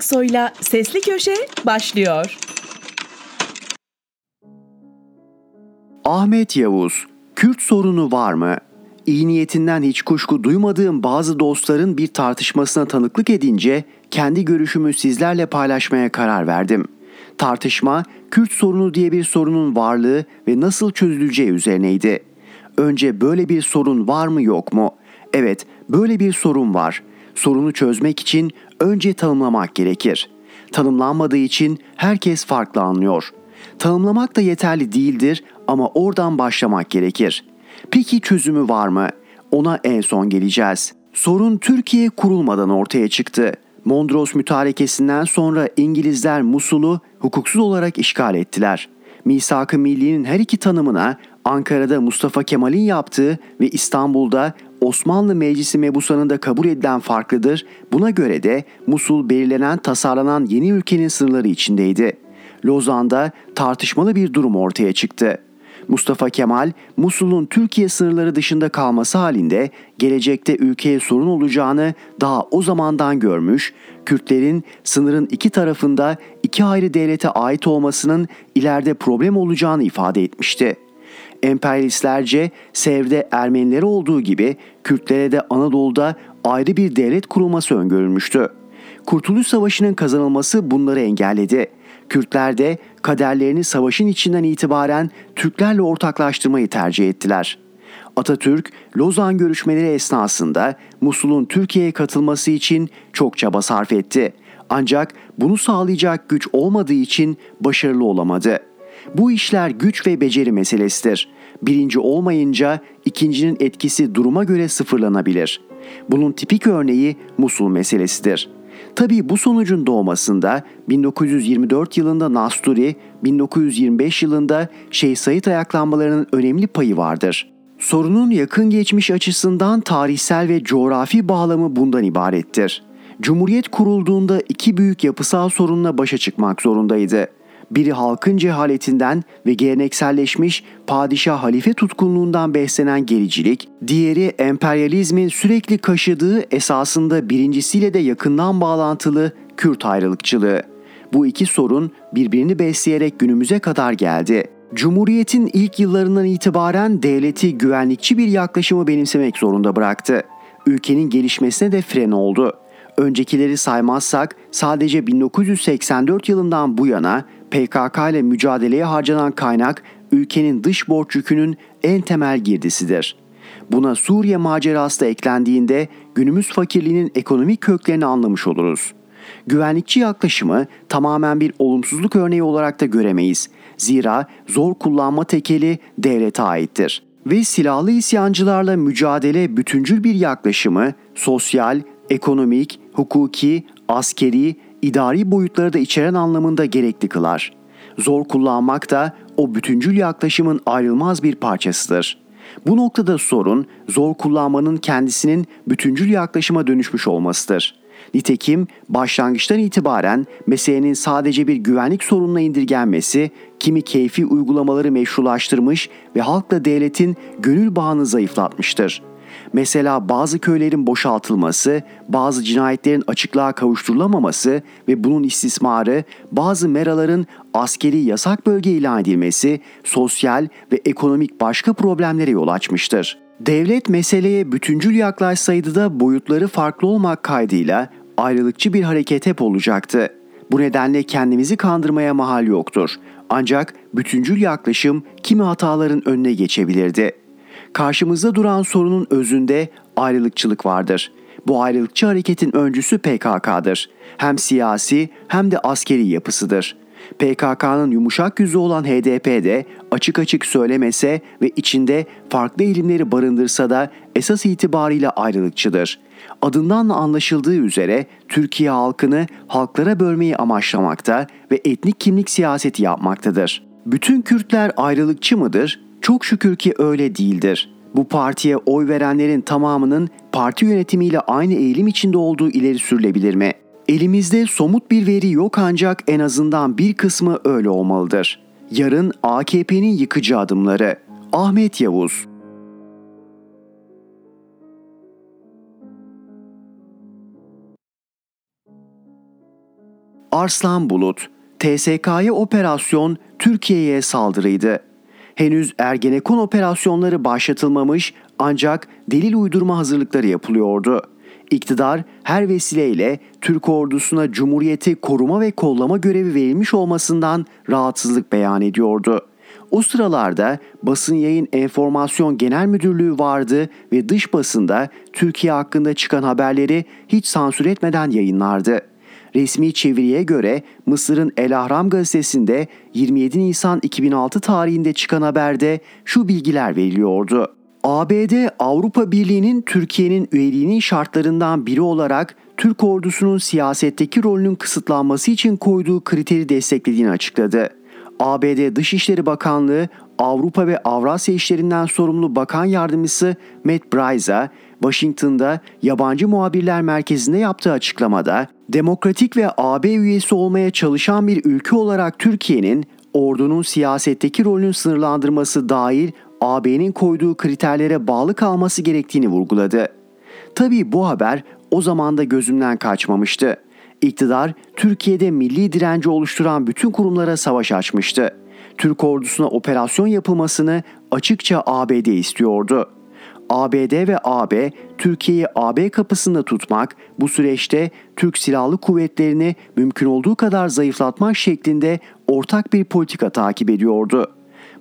Aksoy'la Sesli Köşe başlıyor. Ahmet Yavuz, Kürt sorunu var mı? İyi niyetinden hiç kuşku duymadığım bazı dostların bir tartışmasına tanıklık edince kendi görüşümü sizlerle paylaşmaya karar verdim. Tartışma, Kürt sorunu diye bir sorunun varlığı ve nasıl çözüleceği üzerineydi. Önce böyle bir sorun var mı yok mu? Evet, böyle bir sorun var. Sorunu çözmek için önce tanımlamak gerekir. Tanımlanmadığı için herkes farklı anlıyor. Tanımlamak da yeterli değildir ama oradan başlamak gerekir. Peki çözümü var mı? Ona en son geleceğiz. Sorun Türkiye kurulmadan ortaya çıktı. Mondros mütarekesinden sonra İngilizler Musul'u hukuksuz olarak işgal ettiler. Misak-ı Milli'nin her iki tanımına Ankara'da Mustafa Kemal'in yaptığı ve İstanbul'da Osmanlı Meclisi mebusanında kabul edilen farklıdır. Buna göre de Musul belirlenen tasarlanan yeni ülkenin sınırları içindeydi. Lozan'da tartışmalı bir durum ortaya çıktı. Mustafa Kemal, Musul'un Türkiye sınırları dışında kalması halinde gelecekte ülkeye sorun olacağını daha o zamandan görmüş, Kürtlerin sınırın iki tarafında iki ayrı devlete ait olmasının ileride problem olacağını ifade etmişti. Emperyalistlerce Sev'de Ermenilere olduğu gibi Kürtlere de Anadolu'da ayrı bir devlet kurulması öngörülmüştü. Kurtuluş Savaşı'nın kazanılması bunları engelledi. Kürtler de kaderlerini savaşın içinden itibaren Türklerle ortaklaştırmayı tercih ettiler. Atatürk, Lozan görüşmeleri esnasında Musul'un Türkiye'ye katılması için çok çaba sarf etti. Ancak bunu sağlayacak güç olmadığı için başarılı olamadı. Bu işler güç ve beceri meselesidir. Birinci olmayınca ikincinin etkisi duruma göre sıfırlanabilir. Bunun tipik örneği Musul meselesidir. Tabi bu sonucun doğmasında 1924 yılında Nasturi, 1925 yılında Şeyh Said ayaklanmalarının önemli payı vardır. Sorunun yakın geçmiş açısından tarihsel ve coğrafi bağlamı bundan ibarettir. Cumhuriyet kurulduğunda iki büyük yapısal sorunla başa çıkmak zorundaydı. Biri halkın cehaletinden ve gelenekselleşmiş padişah halife tutkunluğundan beslenen gericilik, diğeri emperyalizmin sürekli kaşıdığı esasında birincisiyle de yakından bağlantılı Kürt ayrılıkçılığı. Bu iki sorun birbirini besleyerek günümüze kadar geldi. Cumhuriyetin ilk yıllarından itibaren devleti güvenlikçi bir yaklaşımı benimsemek zorunda bıraktı. Ülkenin gelişmesine de fren oldu. Öncekileri saymazsak sadece 1984 yılından bu yana PKK ile mücadeleye harcanan kaynak ülkenin dış borç yükünün en temel girdisidir. Buna Suriye macerası da eklendiğinde günümüz fakirliğinin ekonomik köklerini anlamış oluruz. Güvenlikçi yaklaşımı tamamen bir olumsuzluk örneği olarak da göremeyiz. Zira zor kullanma tekeli devlete aittir. Ve silahlı isyancılarla mücadele bütüncül bir yaklaşımı sosyal, ekonomik, hukuki, askeri, idari boyutları da içeren anlamında gerekli kılar. Zor kullanmak da o bütüncül yaklaşımın ayrılmaz bir parçasıdır. Bu noktada sorun zor kullanmanın kendisinin bütüncül yaklaşıma dönüşmüş olmasıdır. Nitekim başlangıçtan itibaren meselenin sadece bir güvenlik sorununa indirgenmesi, kimi keyfi uygulamaları meşrulaştırmış ve halkla devletin gönül bağını zayıflatmıştır.'' Mesela bazı köylerin boşaltılması, bazı cinayetlerin açıklığa kavuşturulamaması ve bunun istismarı, bazı meraların askeri yasak bölge ilan edilmesi, sosyal ve ekonomik başka problemlere yol açmıştır. Devlet meseleye bütüncül yaklaşsaydı da boyutları farklı olmak kaydıyla ayrılıkçı bir hareket hep olacaktı. Bu nedenle kendimizi kandırmaya mahal yoktur. Ancak bütüncül yaklaşım kimi hataların önüne geçebilirdi. Karşımızda duran sorunun özünde ayrılıkçılık vardır. Bu ayrılıkçı hareketin öncüsü PKK'dır. Hem siyasi hem de askeri yapısıdır. PKK'nın yumuşak yüzü olan HDP de açık açık söylemese ve içinde farklı eğilimleri barındırsa da esas itibariyle ayrılıkçıdır. Adından anlaşıldığı üzere Türkiye halkını halklara bölmeyi amaçlamakta ve etnik kimlik siyaseti yapmaktadır. Bütün Kürtler ayrılıkçı mıdır? Çok şükür ki öyle değildir. Bu partiye oy verenlerin tamamının parti yönetimiyle aynı eğilim içinde olduğu ileri sürülebilir mi? Elimizde somut bir veri yok ancak en azından bir kısmı öyle olmalıdır. Yarın AKP'nin yıkıcı adımları. Ahmet Yavuz Arslan Bulut, TSK'ya operasyon Türkiye'ye saldırıydı. Henüz Ergenekon operasyonları başlatılmamış ancak delil uydurma hazırlıkları yapılıyordu. İktidar her vesileyle Türk ordusuna Cumhuriyeti koruma ve kollama görevi verilmiş olmasından rahatsızlık beyan ediyordu. O sıralarda Basın Yayın Enformasyon Genel Müdürlüğü vardı ve dış basında Türkiye hakkında çıkan haberleri hiç sansür etmeden yayınlardı. Resmi çeviriye göre Mısır'ın El Ahram gazetesinde 27 Nisan 2006 tarihinde çıkan haberde şu bilgiler veriliyordu. ABD Avrupa Birliği'nin Türkiye'nin üyeliğinin şartlarından biri olarak Türk ordusunun siyasetteki rolünün kısıtlanması için koyduğu kriteri desteklediğini açıkladı. ABD Dışişleri Bakanlığı Avrupa ve Avrasya işlerinden sorumlu bakan yardımcısı Matt Bryce'a Washington'da Yabancı Muhabirler Merkezi'nde yaptığı açıklamada demokratik ve AB üyesi olmaya çalışan bir ülke olarak Türkiye'nin ordunun siyasetteki rolünün sınırlandırması dahil AB'nin koyduğu kriterlere bağlı kalması gerektiğini vurguladı. Tabii bu haber o zaman da gözümden kaçmamıştı. İktidar Türkiye'de milli direnci oluşturan bütün kurumlara savaş açmıştı. Türk ordusuna operasyon yapılmasını açıkça ABD istiyordu. ABD ve AB Türkiye'yi AB kapısında tutmak, bu süreçte Türk Silahlı Kuvvetlerini mümkün olduğu kadar zayıflatmak şeklinde ortak bir politika takip ediyordu.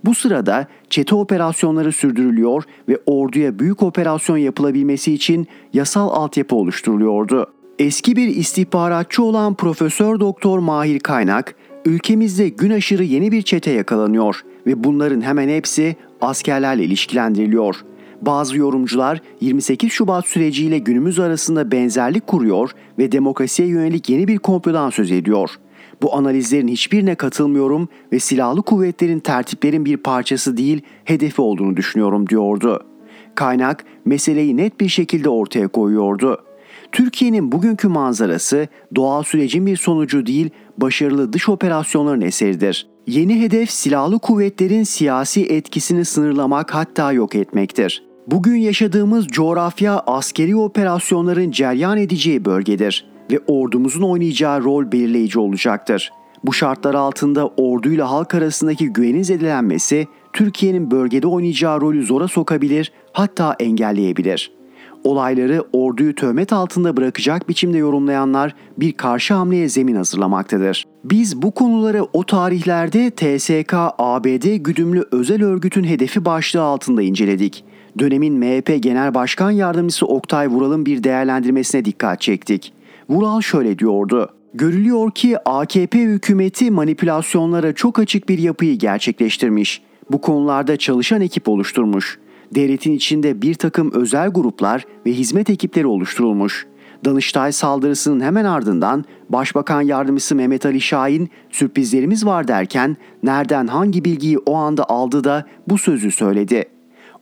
Bu sırada çete operasyonları sürdürülüyor ve orduya büyük operasyon yapılabilmesi için yasal altyapı oluşturuluyordu. Eski bir istihbaratçı olan Profesör Doktor Mahir Kaynak, ülkemizde gün aşırı yeni bir çete yakalanıyor ve bunların hemen hepsi askerlerle ilişkilendiriliyor. Bazı yorumcular 28 Şubat süreciyle günümüz arasında benzerlik kuruyor ve demokrasiye yönelik yeni bir komplodan söz ediyor. Bu analizlerin hiçbirine katılmıyorum ve silahlı kuvvetlerin tertiplerin bir parçası değil, hedefi olduğunu düşünüyorum diyordu. Kaynak meseleyi net bir şekilde ortaya koyuyordu. Türkiye'nin bugünkü manzarası doğal sürecin bir sonucu değil, başarılı dış operasyonların eseridir. Yeni hedef silahlı kuvvetlerin siyasi etkisini sınırlamak hatta yok etmektir. Bugün yaşadığımız coğrafya askeri operasyonların ceryan edeceği bölgedir ve ordumuzun oynayacağı rol belirleyici olacaktır. Bu şartlar altında orduyla halk arasındaki güvenin zedelenmesi Türkiye'nin bölgede oynayacağı rolü zora sokabilir, hatta engelleyebilir. Olayları orduyu töhmet altında bırakacak biçimde yorumlayanlar bir karşı hamleye zemin hazırlamaktadır. Biz bu konuları o tarihlerde TSK ABD güdümlü özel örgütün hedefi başlığı altında inceledik dönemin MHP Genel Başkan Yardımcısı Oktay Vural'ın bir değerlendirmesine dikkat çektik. Vural şöyle diyordu. Görülüyor ki AKP hükümeti manipülasyonlara çok açık bir yapıyı gerçekleştirmiş. Bu konularda çalışan ekip oluşturmuş. Devletin içinde bir takım özel gruplar ve hizmet ekipleri oluşturulmuş. Danıştay saldırısının hemen ardından Başbakan Yardımcısı Mehmet Ali Şahin sürprizlerimiz var derken nereden hangi bilgiyi o anda aldı da bu sözü söyledi.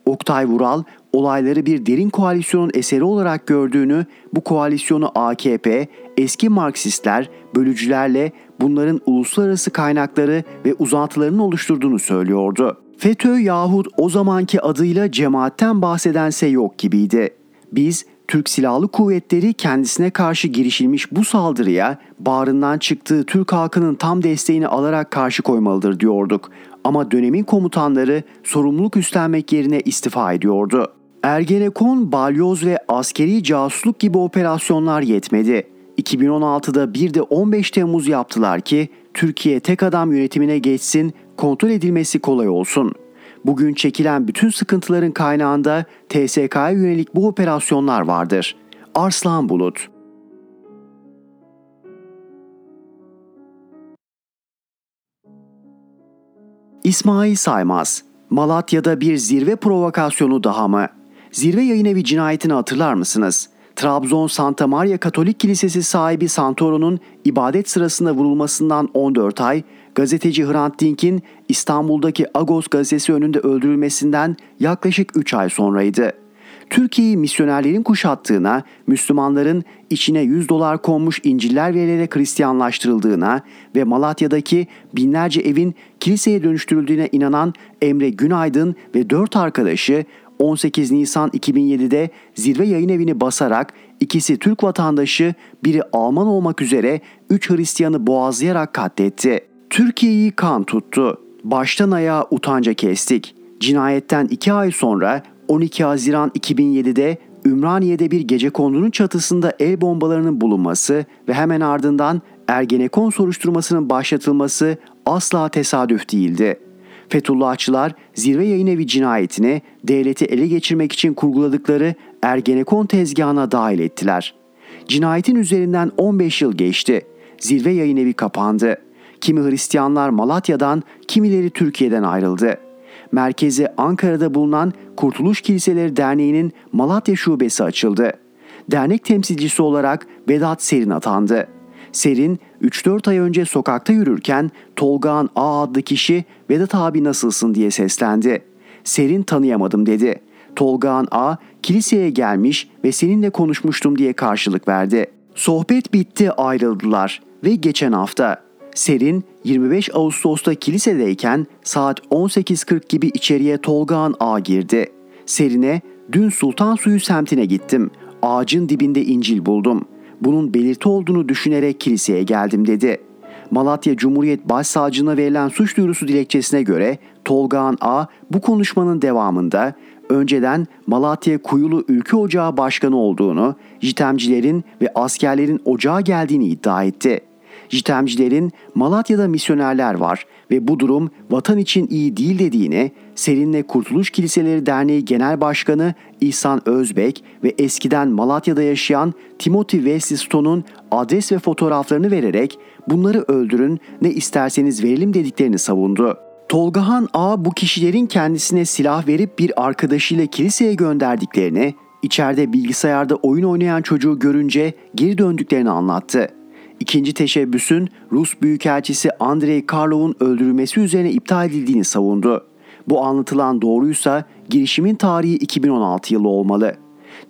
Oktay Vural olayları bir derin koalisyonun eseri olarak gördüğünü, bu koalisyonu AKP, eski Marksistler, bölücülerle bunların uluslararası kaynakları ve uzantılarının oluşturduğunu söylüyordu. FETÖ yahut o zamanki adıyla cemaatten bahsedense yok gibiydi. Biz Türk Silahlı Kuvvetleri kendisine karşı girişilmiş bu saldırıya bağrından çıktığı Türk halkının tam desteğini alarak karşı koymalıdır diyorduk. Ama dönemin komutanları sorumluluk üstlenmek yerine istifa ediyordu. Ergenekon, balyoz ve askeri casusluk gibi operasyonlar yetmedi. 2016'da bir de 15 Temmuz yaptılar ki Türkiye tek adam yönetimine geçsin, kontrol edilmesi kolay olsun. Bugün çekilen bütün sıkıntıların kaynağında TSK'ya yönelik bu operasyonlar vardır. Arslan Bulut İsmail Saymaz Malatya'da bir zirve provokasyonu daha mı? Zirve yayın evi cinayetini hatırlar mısınız? Trabzon Santa Maria Katolik Kilisesi sahibi Santoro'nun ibadet sırasında vurulmasından 14 ay, gazeteci Hrant Dink'in İstanbul'daki Agos gazetesi önünde öldürülmesinden yaklaşık 3 ay sonraydı. Türkiye'yi misyonerlerin kuşattığına, Müslümanların içine 100 dolar konmuş İncil'ler verilerek Hristiyanlaştırıldığına ve Malatya'daki binlerce evin kiliseye dönüştürüldüğüne inanan Emre Günaydın ve dört arkadaşı 18 Nisan 2007'de zirve yayın evini basarak ikisi Türk vatandaşı, biri Alman olmak üzere 3 Hristiyanı boğazlayarak katletti. Türkiye'yi kan tuttu. Baştan ayağa utanca kestik. Cinayetten 2 ay sonra 12 Haziran 2007'de Ümraniye'de bir gece kondunun çatısında el bombalarının bulunması ve hemen ardından Ergenekon soruşturmasının başlatılması asla tesadüf değildi. Fethullahçılar zirve yayın evi cinayetini devleti ele geçirmek için kurguladıkları Ergenekon tezgahına dahil ettiler. Cinayetin üzerinden 15 yıl geçti. Zirve yayın evi kapandı. Kimi Hristiyanlar Malatya'dan, kimileri Türkiye'den ayrıldı. Merkezi Ankara'da bulunan Kurtuluş Kiliseleri Derneği'nin Malatya şubesi açıldı. Dernek temsilcisi olarak Vedat Serin atandı. Serin 3-4 ay önce sokakta yürürken Tolgağan A adlı kişi Vedat abi nasılsın diye seslendi. Serin tanıyamadım dedi. Tolgağan A kiliseye gelmiş ve seninle konuşmuştum diye karşılık verdi. Sohbet bitti ayrıldılar ve geçen hafta Serin 25 Ağustos'ta kilisedeyken saat 18.40 gibi içeriye Tolgağan A girdi. Serine dün Sultan Suyu semtine gittim. Ağacın dibinde İncil buldum. Bunun belirti olduğunu düşünerek kiliseye geldim dedi. Malatya Cumhuriyet Başsavcılığına verilen suç duyurusu dilekçesine göre Tolgağan A bu konuşmanın devamında önceden Malatya Kuyulu Ülke Ocağı Başkanı olduğunu, jitemcilerin ve askerlerin ocağa geldiğini iddia etti. Jitemcilerin Malatya'da misyonerler var ve bu durum vatan için iyi değil dediğini Serinle Kurtuluş Kiliseleri Derneği Genel Başkanı İhsan Özbek ve eskiden Malatya'da yaşayan Timothy Wesley adres ve fotoğraflarını vererek bunları öldürün ne isterseniz verelim dediklerini savundu. Tolgahan A bu kişilerin kendisine silah verip bir arkadaşıyla kiliseye gönderdiklerini, içeride bilgisayarda oyun oynayan çocuğu görünce geri döndüklerini anlattı. İkinci teşebbüsün Rus Büyükelçisi Andrei Karlov'un öldürülmesi üzerine iptal edildiğini savundu. Bu anlatılan doğruysa girişimin tarihi 2016 yılı olmalı.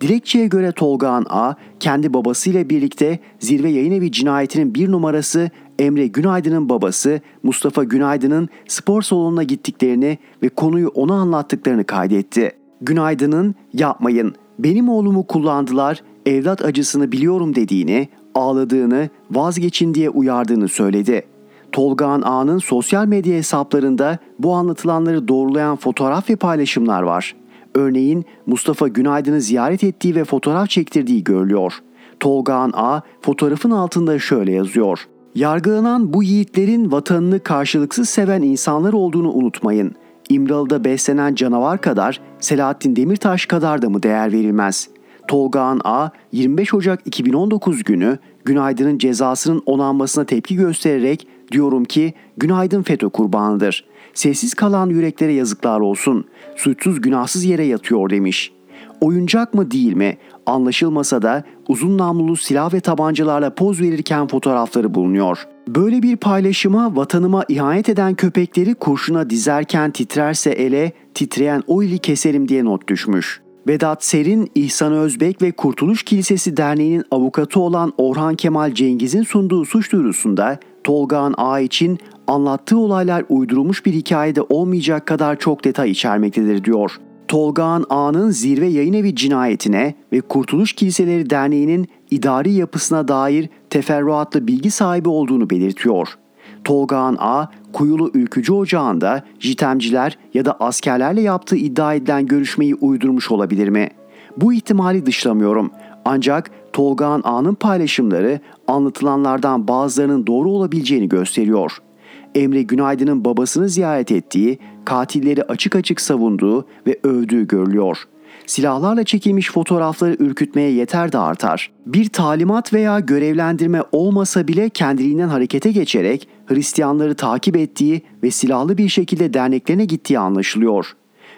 Dilekçeye göre Tolgağan A, kendi babasıyla birlikte zirve yayın evi cinayetinin bir numarası Emre Günaydın'ın babası Mustafa Günaydın'ın spor salonuna gittiklerini ve konuyu ona anlattıklarını kaydetti. Günaydın'ın yapmayın benim oğlumu kullandılar evlat acısını biliyorum dediğini ağladığını, vazgeçin diye uyardığını söyledi. Tolgağan Ağa'nın sosyal medya hesaplarında bu anlatılanları doğrulayan fotoğraf ve paylaşımlar var. Örneğin Mustafa Günaydın'ı ziyaret ettiği ve fotoğraf çektirdiği görülüyor. Tolgağan A fotoğrafın altında şöyle yazıyor. Yargılanan bu yiğitlerin vatanını karşılıksız seven insanlar olduğunu unutmayın. İmralı'da beslenen canavar kadar Selahattin Demirtaş kadar da mı değer verilmez? Tolgağan A 25 Ocak 2019 günü Günaydın'ın cezasının onanmasına tepki göstererek diyorum ki Günaydın FETÖ kurbanıdır. Sessiz kalan yüreklere yazıklar olsun. Suçsuz günahsız yere yatıyor demiş. Oyuncak mı değil mi? Anlaşılmasa da uzun namlulu silah ve tabancalarla poz verirken fotoğrafları bulunuyor. Böyle bir paylaşıma vatanıma ihanet eden köpekleri kurşuna dizerken titrerse ele, titreyen o ili keserim diye not düşmüş. Vedat Serin, İhsan Özbek ve Kurtuluş Kilisesi Derneği'nin avukatı olan Orhan Kemal Cengiz'in sunduğu suç duyurusunda Tolgağan A için anlattığı olaylar uydurulmuş bir hikayede olmayacak kadar çok detay içermektedir diyor. Tolgağan A'nın zirve yayın evi cinayetine ve Kurtuluş Kiliseleri Derneği'nin idari yapısına dair teferruatlı bilgi sahibi olduğunu belirtiyor. Tolgağan A, Kuyulu Ülkücü Ocağı'nda jitemciler ya da askerlerle yaptığı iddia edilen görüşmeyi uydurmuş olabilir mi? Bu ihtimali dışlamıyorum. Ancak Tolgağan A'nın paylaşımları anlatılanlardan bazılarının doğru olabileceğini gösteriyor. Emre Günaydın'ın babasını ziyaret ettiği, katilleri açık açık savunduğu ve övdüğü görülüyor.'' Silahlarla çekilmiş fotoğrafları ürkütmeye yeter de artar. Bir talimat veya görevlendirme olmasa bile kendiliğinden harekete geçerek Hristiyanları takip ettiği ve silahlı bir şekilde derneklerine gittiği anlaşılıyor.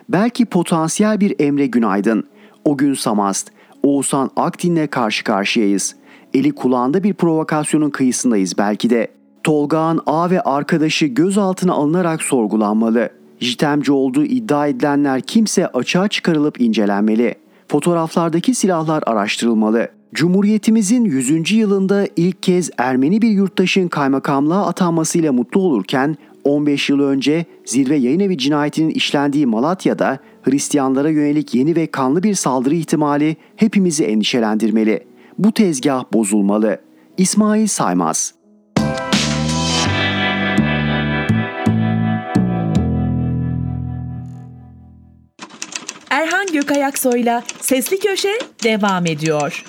Belki potansiyel bir Emre Günaydın, o gün Samast, Oğuzhan Akdin'le karşı karşıyayız. Eli kulağında bir provokasyonun kıyısındayız belki de. Tolgağan A ve arkadaşı gözaltına alınarak sorgulanmalı. Jitemci olduğu iddia edilenler kimse açığa çıkarılıp incelenmeli. Fotoğraflardaki silahlar araştırılmalı. Cumhuriyetimizin 100. yılında ilk kez Ermeni bir yurttaşın kaymakamlığa atanmasıyla mutlu olurken 15 yıl önce zirve yayın evi cinayetinin işlendiği Malatya'da Hristiyanlara yönelik yeni ve kanlı bir saldırı ihtimali hepimizi endişelendirmeli. Bu tezgah bozulmalı. İsmail Saymaz Erhan Gökayaksoy'la Sesli Köşe devam ediyor.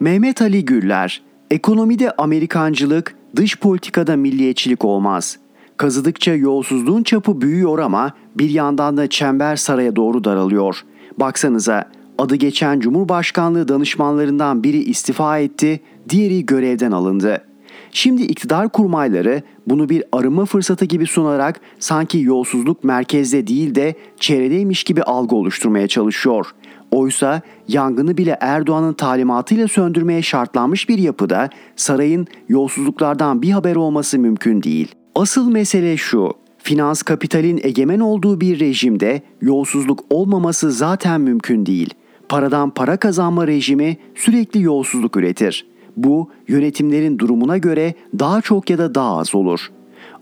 Mehmet Ali Güller, ekonomide Amerikancılık, dış politikada milliyetçilik olmaz. Kazıdıkça yolsuzluğun çapı büyüyor ama bir yandan da çember saraya doğru daralıyor. Baksanıza adı geçen Cumhurbaşkanlığı danışmanlarından biri istifa etti, diğeri görevden alındı. Şimdi iktidar kurmayları bunu bir arınma fırsatı gibi sunarak sanki yolsuzluk merkezde değil de çevredeymiş gibi algı oluşturmaya çalışıyor. Oysa yangını bile Erdoğan'ın talimatıyla söndürmeye şartlanmış bir yapıda sarayın yolsuzluklardan bir haber olması mümkün değil. Asıl mesele şu. Finans kapitalin egemen olduğu bir rejimde yolsuzluk olmaması zaten mümkün değil. Paradan para kazanma rejimi sürekli yolsuzluk üretir. Bu yönetimlerin durumuna göre daha çok ya da daha az olur.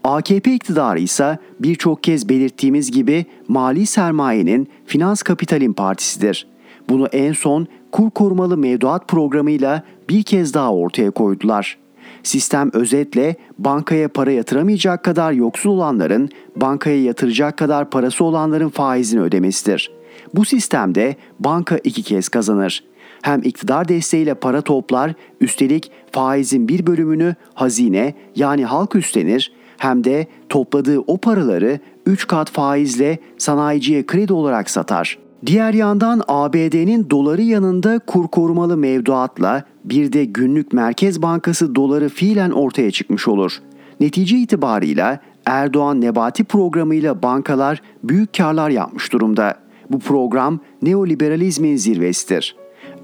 AKP iktidarı ise birçok kez belirttiğimiz gibi mali sermayenin finans kapitalin partisidir. Bunu en son kur korumalı mevduat programıyla bir kez daha ortaya koydular. Sistem özetle bankaya para yatıramayacak kadar yoksul olanların bankaya yatıracak kadar parası olanların faizini ödemesidir. Bu sistemde banka iki kez kazanır hem iktidar desteğiyle para toplar, üstelik faizin bir bölümünü hazine yani halk üstlenir hem de topladığı o paraları 3 kat faizle sanayiciye kredi olarak satar. Diğer yandan ABD'nin doları yanında kur korumalı mevduatla bir de günlük Merkez Bankası doları fiilen ortaya çıkmış olur. Netice itibarıyla Erdoğan Nebati programıyla bankalar büyük karlar yapmış durumda. Bu program neoliberalizmin zirvesidir.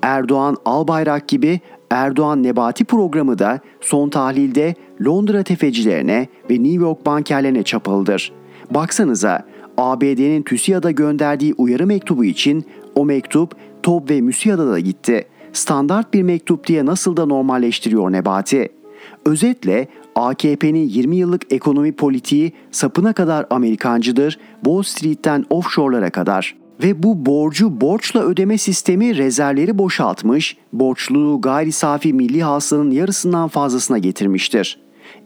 Erdoğan Albayrak gibi Erdoğan Nebati programı da son tahlilde Londra tefecilerine ve New York bankerlerine çapılıdır. Baksanıza ABD'nin TÜSİAD'a gönderdiği uyarı mektubu için o mektup TOB ve MÜSİAD'a da gitti. Standart bir mektup diye nasıl da normalleştiriyor Nebati. Özetle AKP'nin 20 yıllık ekonomi politiği sapına kadar Amerikancıdır, Wall Street'ten offshore'lara kadar ve bu borcu borçla ödeme sistemi rezervleri boşaltmış, borçluluğu gayri safi milli hasılanın yarısından fazlasına getirmiştir.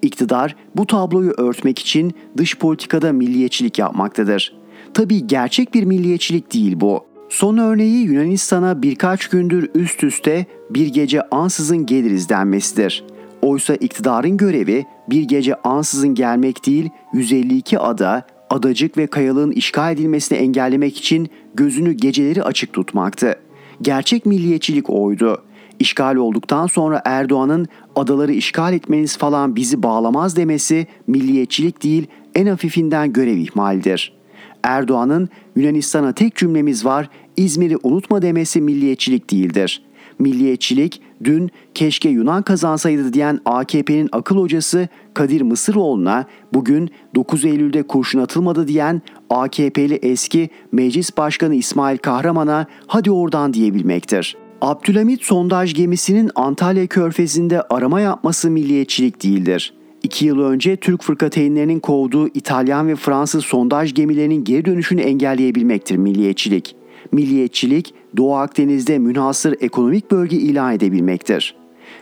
İktidar bu tabloyu örtmek için dış politikada milliyetçilik yapmaktadır. Tabii gerçek bir milliyetçilik değil bu. Son örneği Yunanistan'a birkaç gündür üst üste bir gece ansızın geliriz denmesidir. Oysa iktidarın görevi bir gece ansızın gelmek değil 152 ada, adacık ve kayalığın işgal edilmesini engellemek için gözünü geceleri açık tutmaktı. Gerçek milliyetçilik oydu. İşgal olduktan sonra Erdoğan'ın adaları işgal etmeniz falan bizi bağlamaz demesi milliyetçilik değil en hafifinden görev ihmalidir. Erdoğan'ın Yunanistan'a tek cümlemiz var İzmir'i unutma demesi milliyetçilik değildir. Milliyetçilik dün keşke Yunan kazansaydı diyen AKP'nin akıl hocası Kadir Mısıroğlu'na bugün 9 Eylül'de kurşun atılmadı diyen AKP'li eski Meclis Başkanı İsmail Kahraman'a hadi oradan diyebilmektir. Abdülhamit sondaj gemisinin Antalya körfezinde arama yapması milliyetçilik değildir. İki yıl önce Türk fırkateynlerinin kovduğu İtalyan ve Fransız sondaj gemilerinin geri dönüşünü engelleyebilmektir milliyetçilik. Milliyetçilik Doğu Akdeniz'de münhasır ekonomik bölge ilan edebilmektir.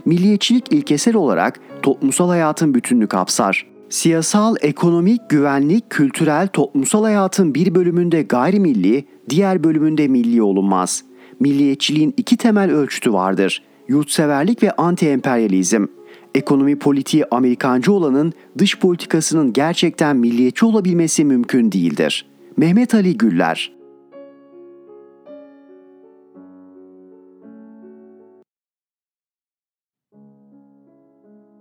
Milliyetçilik ilkesel olarak toplumsal hayatın bütününü kapsar. Siyasal, ekonomik, güvenlik, kültürel, toplumsal hayatın bir bölümünde gayrimilli, diğer bölümünde milli olunmaz. Milliyetçiliğin iki temel ölçütü vardır. Yurtseverlik ve anti-emperyalizm. Ekonomi politiği Amerikancı olanın dış politikasının gerçekten milliyetçi olabilmesi mümkün değildir. Mehmet Ali Güller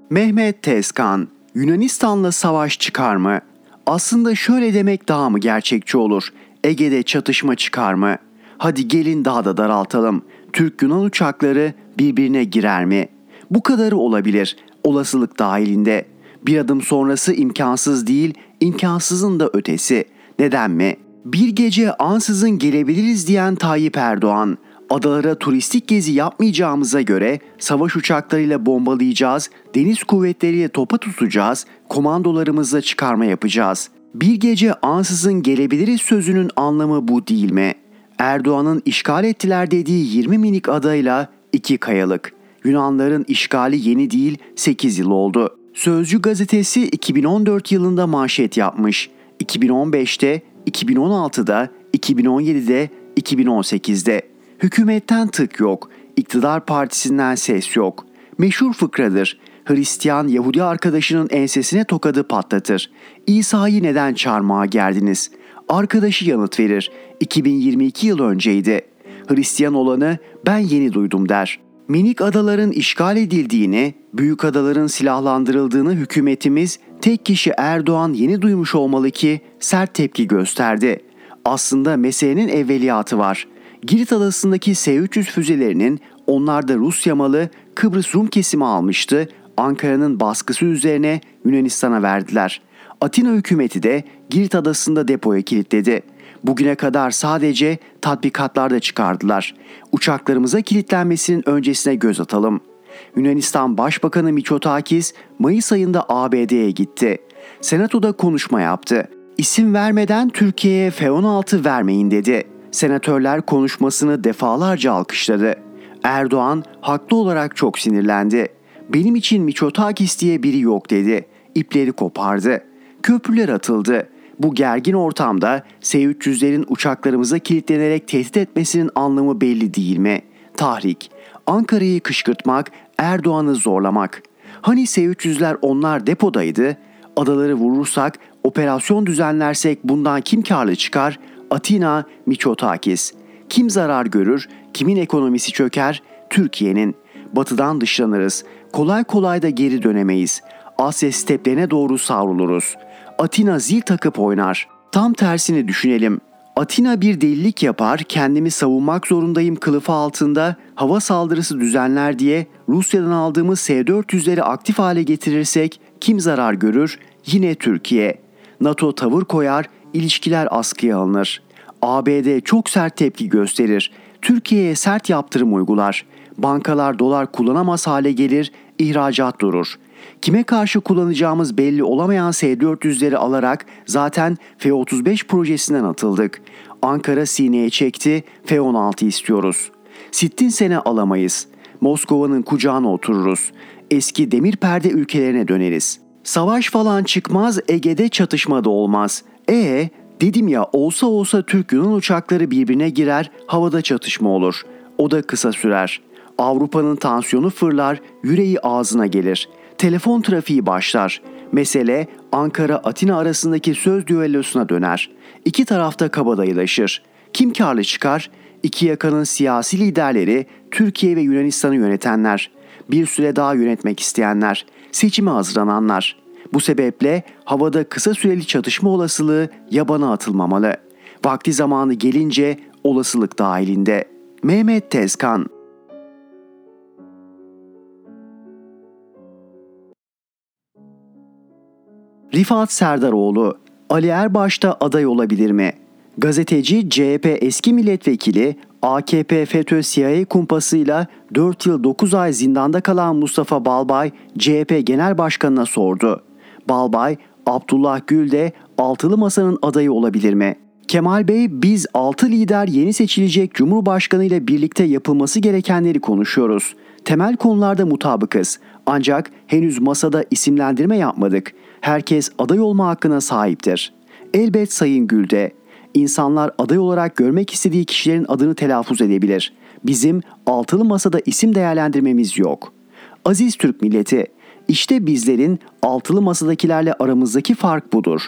Mehmet Tezkan, Yunanistan'la savaş çıkar mı? Aslında şöyle demek daha mı gerçekçi olur? Ege'de çatışma çıkar mı? Hadi gelin daha da daraltalım. Türk-Yunan uçakları birbirine girer mi? Bu kadarı olabilir. Olasılık dahilinde. Bir adım sonrası imkansız değil, imkansızın da ötesi. Neden mi? Bir gece ansızın gelebiliriz diyen Tayyip Erdoğan, Adalara turistik gezi yapmayacağımıza göre savaş uçaklarıyla bombalayacağız, deniz kuvvetleriyle topa tutacağız, komandolarımızla çıkarma yapacağız. Bir gece ansızın gelebiliriz sözünün anlamı bu değil mi? Erdoğan'ın işgal ettiler dediği 20 minik adayla iki kayalık. Yunanların işgali yeni değil 8 yıl oldu. Sözcü gazetesi 2014 yılında manşet yapmış. 2015'te, 2016'da, 2017'de, 2018'de. Hükümetten tık yok, iktidar partisinden ses yok. Meşhur fıkradır. Hristiyan Yahudi arkadaşının ensesine tokadı patlatır. İsa'yı neden çarmıha gerdiniz? Arkadaşı yanıt verir. 2022 yıl önceydi. Hristiyan olanı ben yeni duydum der. Minik adaların işgal edildiğini, büyük adaların silahlandırıldığını hükümetimiz tek kişi Erdoğan yeni duymuş olmalı ki sert tepki gösterdi. Aslında meselenin evveliyatı var. Girit adasındaki S-300 füzelerinin onlar da Rusya malı Kıbrıs Rum kesimi almıştı. Ankara'nın baskısı üzerine Yunanistan'a verdiler. Atina hükümeti de Girit adasında depoya kilitledi. Bugüne kadar sadece tatbikatlarda çıkardılar. Uçaklarımıza kilitlenmesinin öncesine göz atalım. Yunanistan Başbakanı Mitsotakis Mayıs ayında ABD'ye gitti. Senatoda konuşma yaptı. İsim vermeden Türkiye'ye F-16 vermeyin dedi. Senatörler konuşmasını defalarca alkışladı. Erdoğan haklı olarak çok sinirlendi. Benim için Mitsotakis diye biri yok dedi. İpleri kopardı. Köprüler atıldı. Bu gergin ortamda S-300'lerin uçaklarımıza kilitlenerek tehdit etmesinin anlamı belli değil mi? Tahrik. Ankara'yı kışkırtmak, Erdoğan'ı zorlamak. Hani S-300'ler onlar depodaydı? Adaları vurursak, operasyon düzenlersek bundan kim karlı çıkar? Atina Miçotakis. Kim zarar görür? Kimin ekonomisi çöker? Türkiye'nin. Batıdan dışlanırız. Kolay kolay da geri dönemeyiz. Asya steplerine doğru savruluruz. Atina zil takıp oynar. Tam tersini düşünelim. Atina bir delilik yapar, kendimi savunmak zorundayım kılıfı altında hava saldırısı düzenler diye Rusya'dan aldığımız S-400'leri aktif hale getirirsek kim zarar görür? Yine Türkiye. NATO tavır koyar, ilişkiler askıya alınır. ABD çok sert tepki gösterir. Türkiye'ye sert yaptırım uygular. Bankalar dolar kullanamaz hale gelir, ihracat durur. Kime karşı kullanacağımız belli olamayan S-400'leri alarak zaten F-35 projesinden atıldık. Ankara sineye çekti, F-16 istiyoruz. Sittin sene alamayız. Moskova'nın kucağına otururuz. Eski demir perde ülkelerine döneriz. Savaş falan çıkmaz, Ege'de çatışma da olmaz. E dedim ya olsa olsa Türk-Yunan uçakları birbirine girer, havada çatışma olur. O da kısa sürer. Avrupa'nın tansiyonu fırlar, yüreği ağzına gelir. Telefon trafiği başlar. Mesele Ankara-Atina arasındaki söz düellosuna döner. İki tarafta kabadayılaşır. Kim karlı çıkar? İki yakanın siyasi liderleri Türkiye ve Yunanistan'ı yönetenler. Bir süre daha yönetmek isteyenler. Seçime hazırlananlar. Bu sebeple havada kısa süreli çatışma olasılığı yabana atılmamalı. Vakti zamanı gelince olasılık dahilinde. Mehmet Tezkan Rifat Serdaroğlu, Ali Erbaş'ta aday olabilir mi? Gazeteci CHP eski milletvekili AKP FETÖ CIA kumpasıyla 4 yıl 9 ay zindanda kalan Mustafa Balbay CHP Genel Başkanı'na sordu. Balbay, Abdullah Gül de altılı masanın adayı olabilir mi? Kemal Bey biz 6 lider yeni seçilecek Cumhurbaşkanı ile birlikte yapılması gerekenleri konuşuyoruz. Temel konularda mutabıkız. Ancak henüz masada isimlendirme yapmadık. Herkes aday olma hakkına sahiptir. Elbet Sayın Gül'de. İnsanlar aday olarak görmek istediği kişilerin adını telaffuz edebilir. Bizim altılı masada isim değerlendirmemiz yok. Aziz Türk milleti, işte bizlerin altılı masadakilerle aramızdaki fark budur.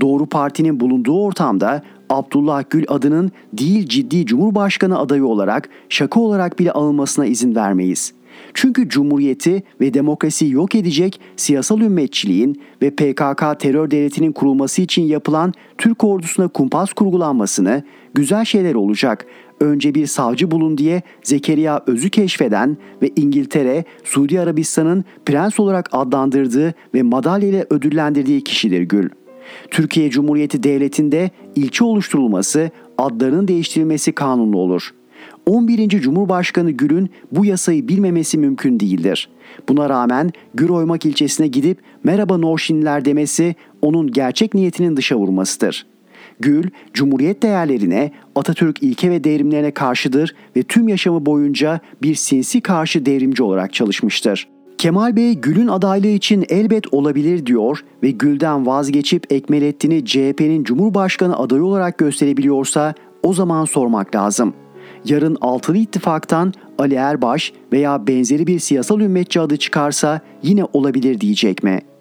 Doğru Parti'nin bulunduğu ortamda Abdullah Gül adının değil ciddi Cumhurbaşkanı adayı olarak şaka olarak bile alınmasına izin vermeyiz. Çünkü cumhuriyeti ve demokrasiyi yok edecek siyasal ümmetçiliğin ve PKK terör devletinin kurulması için yapılan Türk ordusuna kumpas kurgulanmasını güzel şeyler olacak. Önce bir savcı bulun diye Zekeriya Öz'ü keşfeden ve İngiltere, Suudi Arabistan'ın prens olarak adlandırdığı ve madalya ile ödüllendirdiği kişidir Gül. Türkiye Cumhuriyeti Devleti'nde ilçe oluşturulması, adlarının değiştirilmesi kanunlu olur. 11. Cumhurbaşkanı Gül'ün bu yasayı bilmemesi mümkün değildir. Buna rağmen Güroymak ilçesine gidip merhaba Norşinliler demesi onun gerçek niyetinin dışa vurmasıdır. Gül, Cumhuriyet değerlerine, Atatürk ilke ve devrimlerine karşıdır ve tüm yaşamı boyunca bir sinsi karşı devrimci olarak çalışmıştır. Kemal Bey Gül'ün adaylığı için elbet olabilir diyor ve Gül'den vazgeçip Ekmelettin'i CHP'nin Cumhurbaşkanı adayı olarak gösterebiliyorsa o zaman sormak lazım. Yarın altılı ittifaktan Ali Erbaş veya benzeri bir siyasal ümmetçi adı çıkarsa yine olabilir diyecek mi?''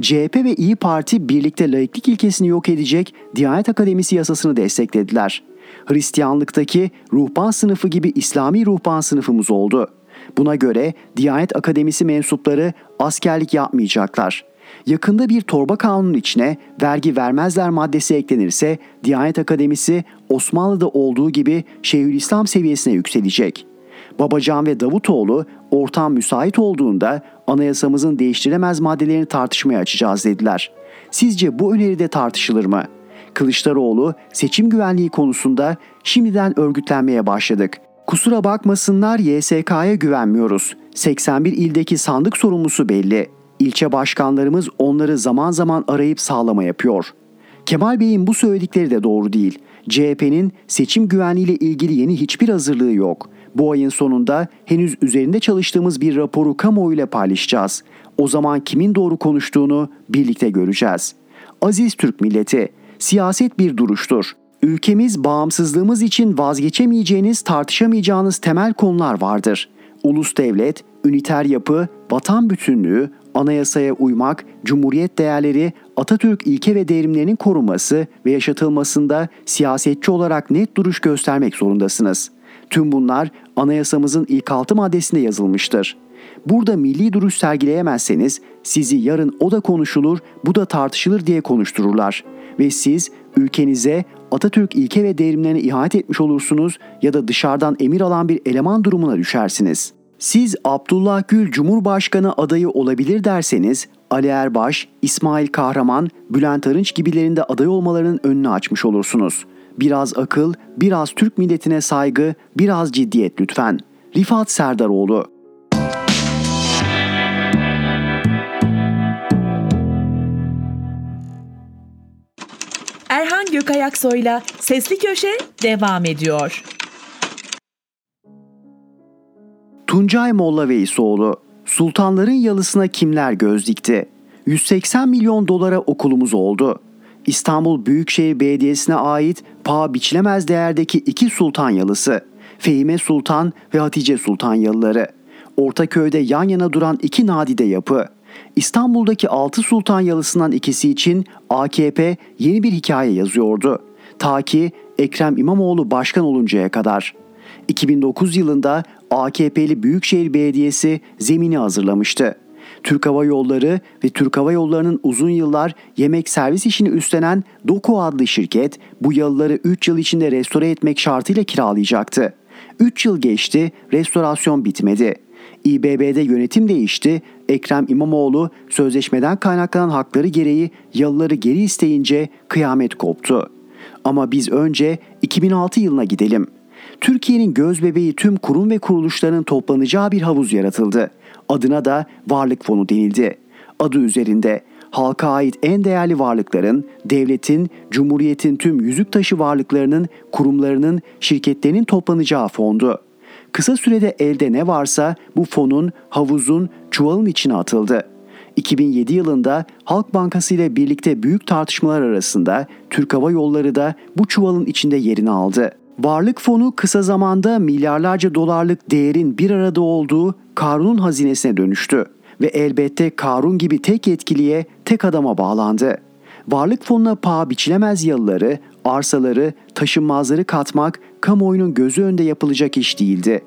CHP ve İyi Parti birlikte laiklik ilkesini yok edecek Diyanet Akademisi yasasını desteklediler. Hristiyanlıktaki ruhban sınıfı gibi İslami ruhban sınıfımız oldu. Buna göre Diyanet Akademisi mensupları askerlik yapmayacaklar. Yakında bir torba kanunun içine vergi vermezler maddesi eklenirse Diyanet Akademisi Osmanlı'da olduğu gibi Şeyhülislam seviyesine yükselecek. Babacan ve Davutoğlu ortam müsait olduğunda anayasamızın değiştiremez maddelerini tartışmaya açacağız dediler. Sizce bu öneri de tartışılır mı? Kılıçdaroğlu seçim güvenliği konusunda şimdiden örgütlenmeye başladık. Kusura bakmasınlar YSK'ya güvenmiyoruz. 81 ildeki sandık sorumlusu belli. İlçe başkanlarımız onları zaman zaman arayıp sağlama yapıyor. Kemal Bey'in bu söyledikleri de doğru değil. CHP'nin seçim güvenliğiyle ilgili yeni hiçbir hazırlığı yok. Bu ayın sonunda henüz üzerinde çalıştığımız bir raporu kamuoyuyla paylaşacağız. O zaman kimin doğru konuştuğunu birlikte göreceğiz. Aziz Türk milleti, siyaset bir duruştur. Ülkemiz bağımsızlığımız için vazgeçemeyeceğiniz, tartışamayacağınız temel konular vardır. Ulus devlet, üniter yapı, vatan bütünlüğü, anayasaya uymak, cumhuriyet değerleri, Atatürk ilke ve devrimlerinin korunması ve yaşatılmasında siyasetçi olarak net duruş göstermek zorundasınız.'' Tüm bunlar anayasamızın ilk altı maddesinde yazılmıştır. Burada milli duruş sergileyemezseniz sizi yarın o da konuşulur, bu da tartışılır diye konuştururlar. Ve siz ülkenize Atatürk ilke ve devrimlerine ihanet etmiş olursunuz ya da dışarıdan emir alan bir eleman durumuna düşersiniz. Siz Abdullah Gül Cumhurbaşkanı adayı olabilir derseniz Ali Erbaş, İsmail Kahraman, Bülent Arınç gibilerinde aday olmalarının önünü açmış olursunuz.'' Biraz akıl, biraz Türk milletine saygı, biraz ciddiyet lütfen. Rifat Serdaroğlu Erhan Gökayaksoy'la Sesli Köşe devam ediyor. Tuncay Molla Veysoğlu, Sultanların yalısına kimler göz dikti? 180 milyon dolara okulumuz oldu. İstanbul Büyükşehir Belediyesi'ne ait paha biçilemez değerdeki iki sultan yalısı, Fehime Sultan ve Hatice Sultan yalıları. Ortaköy'de yan yana duran iki nadide yapı. İstanbul'daki altı sultan yalısından ikisi için AKP yeni bir hikaye yazıyordu. Ta ki Ekrem İmamoğlu başkan oluncaya kadar. 2009 yılında AKP'li Büyükşehir Belediyesi zemini hazırlamıştı. Türk Hava Yolları ve Türk Hava Yolları'nın uzun yıllar yemek servis işini üstlenen Doku adlı şirket bu yalıları 3 yıl içinde restore etmek şartıyla kiralayacaktı. 3 yıl geçti, restorasyon bitmedi. İBB'de yönetim değişti, Ekrem İmamoğlu sözleşmeden kaynaklanan hakları gereği yalıları geri isteyince kıyamet koptu. Ama biz önce 2006 yılına gidelim. Türkiye'nin göz bebeği tüm kurum ve kuruluşların toplanacağı bir havuz yaratıldı. Adına da varlık fonu denildi. Adı üzerinde halka ait en değerli varlıkların, devletin, cumhuriyetin tüm yüzük taşı varlıklarının, kurumlarının, şirketlerinin toplanacağı fondu. Kısa sürede elde ne varsa bu fonun, havuzun, çuvalın içine atıldı. 2007 yılında Halk Bankası ile birlikte büyük tartışmalar arasında Türk Hava Yolları da bu çuvalın içinde yerini aldı. Varlık fonu kısa zamanda milyarlarca dolarlık değerin bir arada olduğu Karun'un hazinesine dönüştü ve elbette Karun gibi tek yetkiliye, tek adama bağlandı. Varlık fonuna paha biçilemez yalıları, arsaları, taşınmazları katmak kamuoyunun gözü önünde yapılacak iş değildi.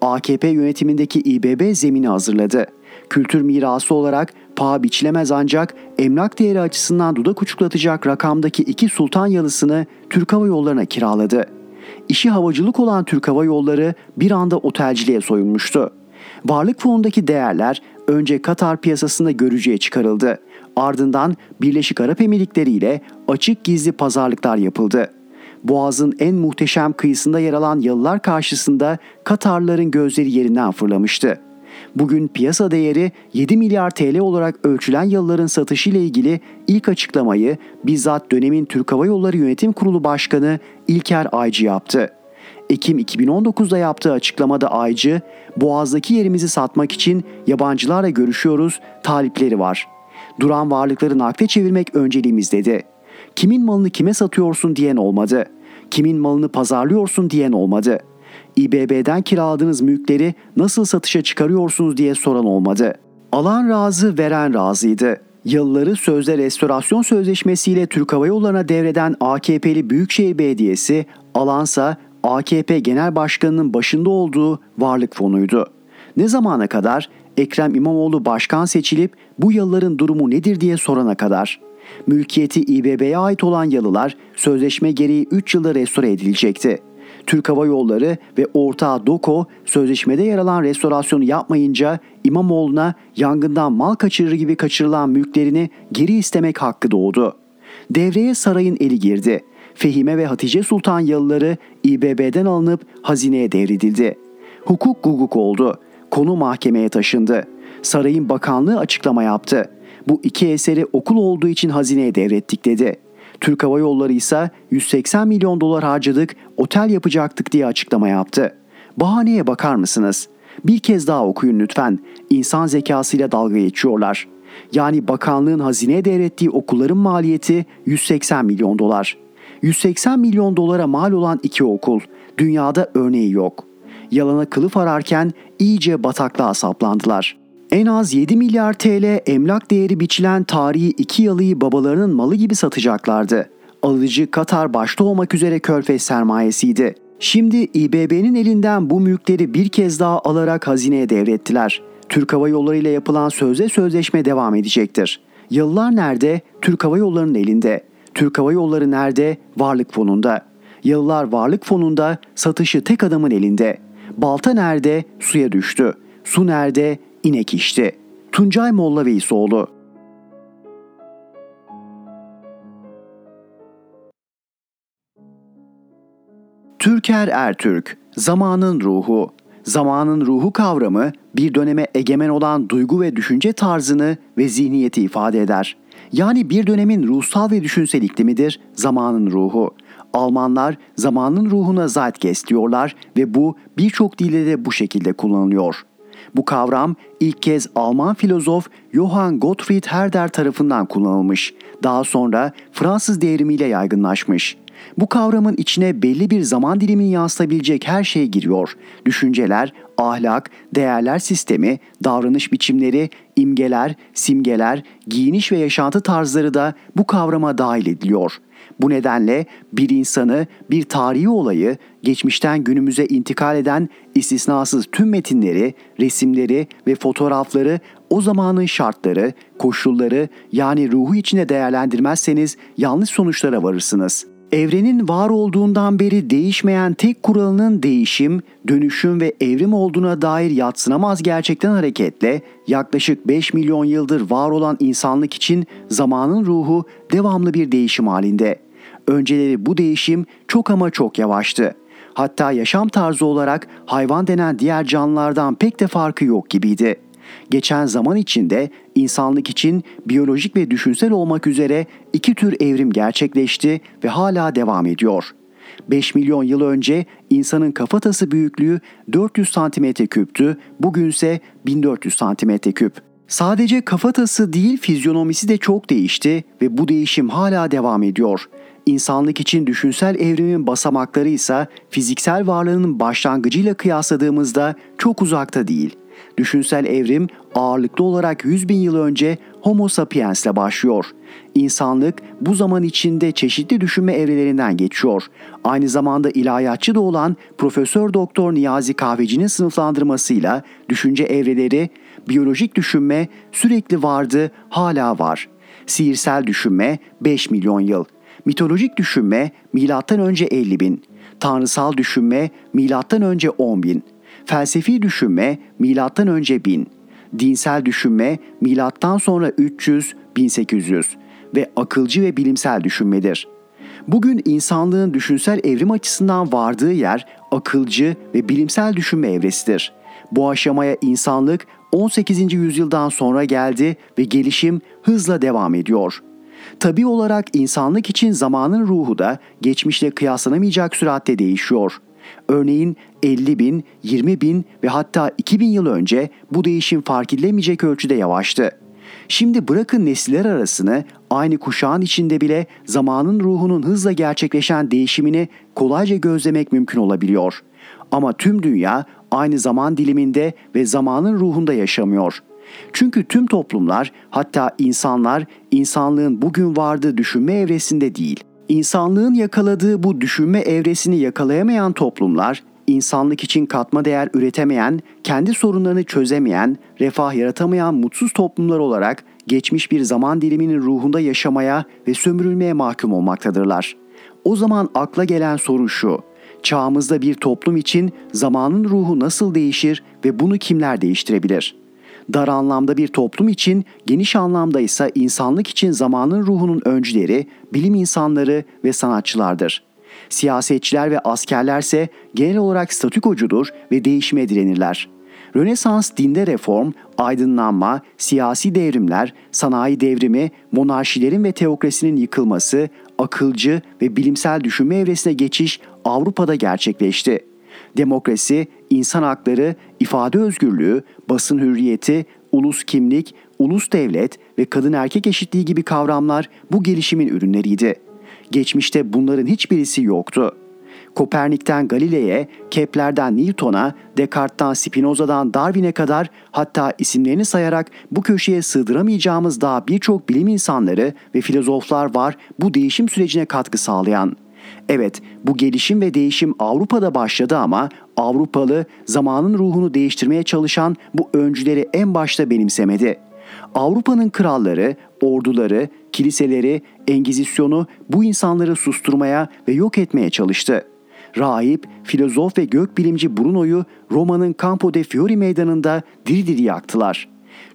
AKP yönetimindeki İBB zemini hazırladı. Kültür mirası olarak paha biçilemez ancak emlak değeri açısından dudak uçuklatacak rakamdaki iki sultan yalısını Türk Hava Yolları'na kiraladı. İşi havacılık olan Türk Hava Yolları bir anda otelciliğe soyunmuştu. Varlık fonundaki değerler önce Katar piyasasında görücüye çıkarıldı. Ardından Birleşik Arap Emirlikleri ile açık gizli pazarlıklar yapıldı. Boğaz'ın en muhteşem kıyısında yer alan yalılar karşısında Katarların gözleri yerinden fırlamıştı. Bugün piyasa değeri 7 milyar TL olarak ölçülen yalıların satışı ile ilgili ilk açıklamayı bizzat dönemin Türk Hava Yolları Yönetim Kurulu Başkanı İlker Aycı yaptı. Ekim 2019'da yaptığı açıklamada Aycı, Boğaz'daki yerimizi satmak için yabancılarla görüşüyoruz, talipleri var. Duran varlıkları nakde çevirmek önceliğimiz dedi. Kimin malını kime satıyorsun diyen olmadı. Kimin malını pazarlıyorsun diyen olmadı. İBB'den kiraladığınız mülkleri nasıl satışa çıkarıyorsunuz diye soran olmadı. Alan razı, veren razıydı. Yılları sözde restorasyon sözleşmesiyle Türk Hava Yolları'na devreden AKP'li Büyükşehir Belediyesi, alansa AKP Genel Başkanı'nın başında olduğu varlık fonuydu. Ne zamana kadar? Ekrem İmamoğlu başkan seçilip bu yalıların durumu nedir diye sorana kadar. Mülkiyeti İBB'ye ait olan yalılar sözleşme gereği 3 yılda restore edilecekti. Türk Hava Yolları ve ortağı DOKO sözleşmede yer alan restorasyonu yapmayınca İmamoğlu'na yangından mal kaçırır gibi kaçırılan mülklerini geri istemek hakkı doğdu. Devreye sarayın eli girdi. Fehime ve Hatice Sultan yalıları İBB'den alınıp hazineye devredildi. Hukuk guguk oldu. Konu mahkemeye taşındı. Sarayın bakanlığı açıklama yaptı. Bu iki eseri okul olduğu için hazineye devrettik dedi. Türk Hava Yolları ise 180 milyon dolar harcadık, otel yapacaktık diye açıklama yaptı. Bahaneye bakar mısınız? Bir kez daha okuyun lütfen. İnsan zekasıyla dalga geçiyorlar. Yani bakanlığın hazineye devrettiği okulların maliyeti 180 milyon dolar. 180 milyon dolara mal olan iki okul. Dünyada örneği yok. Yalana kılıf ararken iyice bataklığa saplandılar. En az 7 milyar TL emlak değeri biçilen tarihi iki yalıyı babalarının malı gibi satacaklardı. Alıcı Katar başta olmak üzere körfez sermayesiydi. Şimdi İBB'nin elinden bu mülkleri bir kez daha alarak hazineye devrettiler. Türk Hava Yolları ile yapılan sözde sözleşme devam edecektir. Yalılar nerede? Türk Hava Yolları'nın elinde. Türk Hava Yolları nerede? Varlık fonunda. Yalılar varlık fonunda, satışı tek adamın elinde. Balta nerede? Suya düştü. Su nerede? İnek içti. Tuncay Molla Veysoğlu Türker Ertürk, zamanın ruhu. Zamanın ruhu kavramı bir döneme egemen olan duygu ve düşünce tarzını ve zihniyeti ifade eder. Yani bir dönemin ruhsal ve düşünsel iklimidir zamanın ruhu. Almanlar zamanın ruhuna Zeitgeist diyorlar ve bu birçok dilde de bu şekilde kullanılıyor. Bu kavram ilk kez Alman filozof Johann Gottfried Herder tarafından kullanılmış. Daha sonra Fransız devrimiyle yaygınlaşmış. Bu kavramın içine belli bir zaman dilimini yansıtabilecek her şey giriyor. Düşünceler, ahlak, değerler sistemi, davranış biçimleri, imgeler, simgeler, giyiniş ve yaşantı tarzları da bu kavrama dahil ediliyor. Bu nedenle bir insanı, bir tarihi olayı, geçmişten günümüze intikal eden istisnasız tüm metinleri, resimleri ve fotoğrafları o zamanın şartları, koşulları yani ruhu içinde değerlendirmezseniz yanlış sonuçlara varırsınız.'' Evrenin var olduğundan beri değişmeyen tek kuralının değişim, dönüşüm ve evrim olduğuna dair yatsınamaz gerçekten hareketle yaklaşık 5 milyon yıldır var olan insanlık için zamanın ruhu devamlı bir değişim halinde. Önceleri bu değişim çok ama çok yavaştı. Hatta yaşam tarzı olarak hayvan denen diğer canlılardan pek de farkı yok gibiydi. Geçen zaman içinde insanlık için biyolojik ve düşünsel olmak üzere iki tür evrim gerçekleşti ve hala devam ediyor. 5 milyon yıl önce insanın kafatası büyüklüğü 400 cm küptü, bugünse 1400 cm küp. Sadece kafatası değil fizyonomisi de çok değişti ve bu değişim hala devam ediyor. İnsanlık için düşünsel evrimin basamakları ise fiziksel varlığının başlangıcıyla kıyasladığımızda çok uzakta değil. Düşünsel evrim ağırlıklı olarak 100 bin yıl önce Homo sapiens ile başlıyor. İnsanlık bu zaman içinde çeşitli düşünme evrelerinden geçiyor. Aynı zamanda ilahiyatçı da olan Profesör Doktor Niyazi Kahveci'nin sınıflandırmasıyla düşünce evreleri biyolojik düşünme sürekli vardı, hala var. Sihirsel düşünme 5 milyon yıl. Mitolojik düşünme önce 50 bin. Tanrısal düşünme önce 10 bin. Felsefi düşünme önce 1000, dinsel düşünme milattan sonra 300 1800 ve akılcı ve bilimsel düşünmedir. Bugün insanlığın düşünsel evrim açısından vardığı yer akılcı ve bilimsel düşünme evresidir. Bu aşamaya insanlık 18. yüzyıldan sonra geldi ve gelişim hızla devam ediyor. Tabi olarak insanlık için zamanın ruhu da geçmişle kıyaslanamayacak süratle değişiyor. Örneğin 50 bin, 20 bin ve hatta 2000 yıl önce bu değişim fark edilemeyecek ölçüde yavaştı. Şimdi bırakın nesiller arasını aynı kuşağın içinde bile zamanın ruhunun hızla gerçekleşen değişimini kolayca gözlemek mümkün olabiliyor. Ama tüm dünya aynı zaman diliminde ve zamanın ruhunda yaşamıyor. Çünkü tüm toplumlar hatta insanlar insanlığın bugün vardığı düşünme evresinde değil. İnsanlığın yakaladığı bu düşünme evresini yakalayamayan toplumlar insanlık için katma değer üretemeyen, kendi sorunlarını çözemeyen, refah yaratamayan mutsuz toplumlar olarak geçmiş bir zaman diliminin ruhunda yaşamaya ve sömürülmeye mahkum olmaktadırlar. O zaman akla gelen soru şu: Çağımızda bir toplum için zamanın ruhu nasıl değişir ve bunu kimler değiştirebilir? Dar anlamda bir toplum için, geniş anlamda ise insanlık için zamanın ruhunun öncüleri bilim insanları ve sanatçılardır. Siyasetçiler ve askerlerse genel olarak statükocudur ve değişime direnirler. Rönesans dinde reform, aydınlanma, siyasi devrimler, sanayi devrimi, monarşilerin ve teokrasinin yıkılması, akılcı ve bilimsel düşünme evresine geçiş Avrupa'da gerçekleşti. Demokrasi, insan hakları, ifade özgürlüğü, basın hürriyeti, ulus kimlik, ulus devlet ve kadın erkek eşitliği gibi kavramlar bu gelişimin ürünleriydi. Geçmişte bunların hiçbirisi yoktu. Kopernik'ten Galile'ye, Kepler'den Newton'a, Descartes'tan Spinoza'dan Darwin'e kadar hatta isimlerini sayarak bu köşeye sığdıramayacağımız daha birçok bilim insanları ve filozoflar var bu değişim sürecine katkı sağlayan. Evet, bu gelişim ve değişim Avrupa'da başladı ama Avrupalı zamanın ruhunu değiştirmeye çalışan bu öncüleri en başta benimsemedi. Avrupa'nın kralları, orduları, kiliseleri, engizisyonu bu insanları susturmaya ve yok etmeye çalıştı. Rahip, filozof ve gökbilimci Bruno'yu Roma'nın Campo de Fiori meydanında diri diri yaktılar.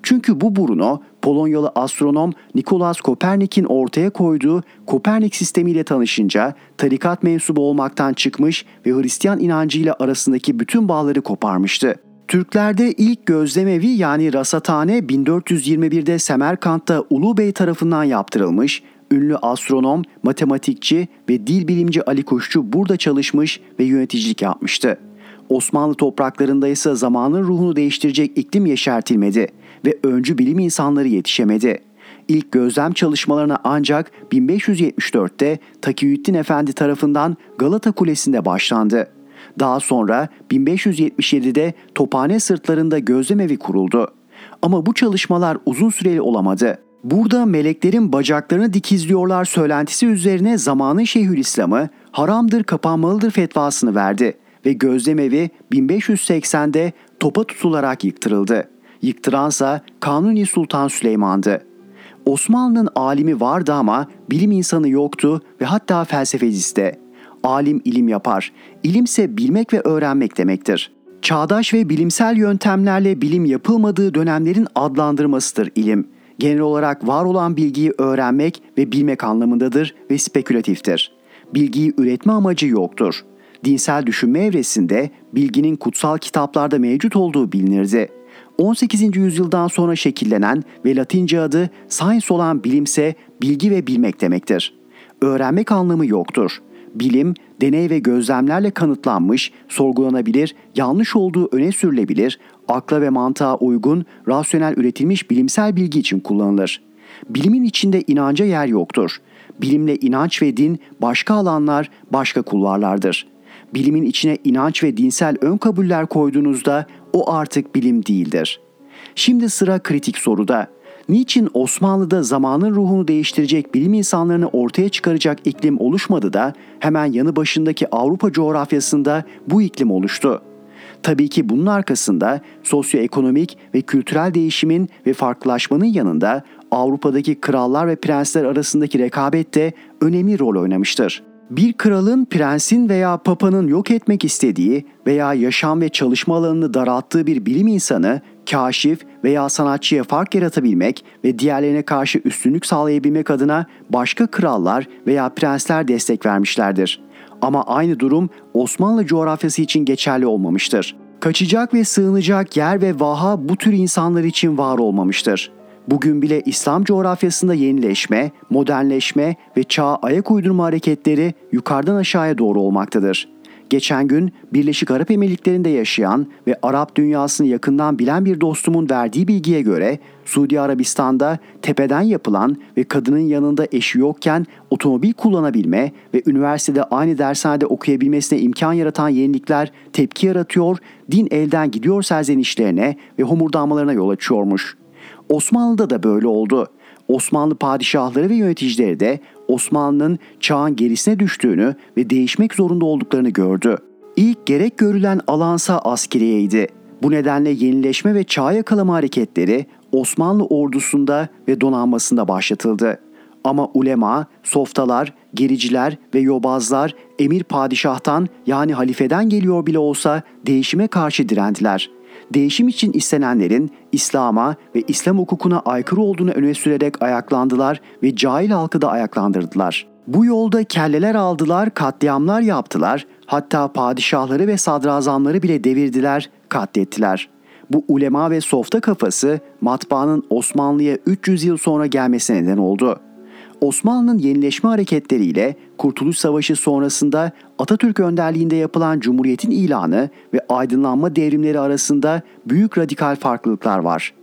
Çünkü bu Bruno, Polonyalı astronom Nikolaus Kopernik'in ortaya koyduğu Kopernik sistemiyle tanışınca tarikat mensubu olmaktan çıkmış ve Hristiyan inancıyla arasındaki bütün bağları koparmıştı. Türklerde ilk gözlemevi yani rasathane 1421'de Semerkant'ta Ulu Bey tarafından yaptırılmış, ünlü astronom, matematikçi ve dil bilimci Ali Kuşçu burada çalışmış ve yöneticilik yapmıştı. Osmanlı topraklarında ise zamanın ruhunu değiştirecek iklim yeşertilmedi ve öncü bilim insanları yetişemedi. İlk gözlem çalışmalarına ancak 1574'te Takiyüddin Efendi tarafından Galata Kulesi'nde başlandı. Daha sonra 1577'de Tophane sırtlarında gözlemevi kuruldu. Ama bu çalışmalar uzun süreli olamadı. Burada meleklerin bacaklarını dikizliyorlar söylentisi üzerine zamanın Şeyhülislam'ı haramdır kapanmalıdır fetvasını verdi ve gözlemevi 1580'de topa tutularak yıktırıldı. Yıktıransa Kanuni Sultan Süleyman'dı. Osmanlı'nın alimi vardı ama bilim insanı yoktu ve hatta felsefecisi de. Alim ilim yapar. İlimse bilmek ve öğrenmek demektir. Çağdaş ve bilimsel yöntemlerle bilim yapılmadığı dönemlerin adlandırmasıdır ilim. Genel olarak var olan bilgiyi öğrenmek ve bilmek anlamındadır ve spekülatiftir. Bilgiyi üretme amacı yoktur. Dinsel düşünme evresinde bilginin kutsal kitaplarda mevcut olduğu bilinirdi. 18. yüzyıldan sonra şekillenen ve Latince adı science olan bilimse bilgi ve bilmek demektir. Öğrenmek anlamı yoktur. Bilim, deney ve gözlemlerle kanıtlanmış, sorgulanabilir, yanlış olduğu öne sürülebilir, akla ve mantığa uygun, rasyonel üretilmiş bilimsel bilgi için kullanılır. Bilimin içinde inanca yer yoktur. Bilimle inanç ve din başka alanlar, başka kulvarlardır. Bilimin içine inanç ve dinsel ön kabuller koyduğunuzda o artık bilim değildir. Şimdi sıra kritik soruda. Niçin Osmanlı'da zamanın ruhunu değiştirecek bilim insanlarını ortaya çıkaracak iklim oluşmadı da hemen yanı başındaki Avrupa coğrafyasında bu iklim oluştu? Tabii ki bunun arkasında sosyoekonomik ve kültürel değişimin ve farklılaşmanın yanında Avrupa'daki krallar ve prensler arasındaki rekabet de önemli rol oynamıştır. Bir kralın, prensin veya papanın yok etmek istediği veya yaşam ve çalışma alanını daralttığı bir bilim insanı kaşif veya sanatçıya fark yaratabilmek ve diğerlerine karşı üstünlük sağlayabilmek adına başka krallar veya prensler destek vermişlerdir. Ama aynı durum Osmanlı coğrafyası için geçerli olmamıştır. Kaçacak ve sığınacak yer ve vaha bu tür insanlar için var olmamıştır. Bugün bile İslam coğrafyasında yenileşme, modernleşme ve çağa ayak uydurma hareketleri yukarıdan aşağıya doğru olmaktadır. Geçen gün Birleşik Arap Emirlikleri'nde yaşayan ve Arap dünyasını yakından bilen bir dostumun verdiği bilgiye göre Suudi Arabistan'da tepeden yapılan ve kadının yanında eşi yokken otomobil kullanabilme ve üniversitede aynı dershanede okuyabilmesine imkan yaratan yenilikler tepki yaratıyor, din elden gidiyor serzenişlerine ve homurdanmalarına yol açıyormuş. Osmanlı'da da böyle oldu. Osmanlı padişahları ve yöneticileri de Osmanlı'nın çağın gerisine düştüğünü ve değişmek zorunda olduklarını gördü. İlk gerek görülen alansa askeriyeydi. Bu nedenle yenileşme ve çağ yakalama hareketleri Osmanlı ordusunda ve donanmasında başlatıldı. Ama ulema, softalar, gericiler ve yobazlar emir padişahtan yani halifeden geliyor bile olsa değişime karşı direndiler. Değişim için istenenlerin İslam'a ve İslam hukukuna aykırı olduğunu öne sürerek ayaklandılar ve cahil halkı da ayaklandırdılar. Bu yolda kelleler aldılar, katliamlar yaptılar, hatta padişahları ve sadrazamları bile devirdiler, katlettiler. Bu ulema ve softa kafası matbaanın Osmanlı'ya 300 yıl sonra gelmesine neden oldu.'' Osmanlı'nın yenileşme hareketleriyle Kurtuluş Savaşı sonrasında Atatürk önderliğinde yapılan Cumhuriyet'in ilanı ve aydınlanma devrimleri arasında büyük radikal farklılıklar var.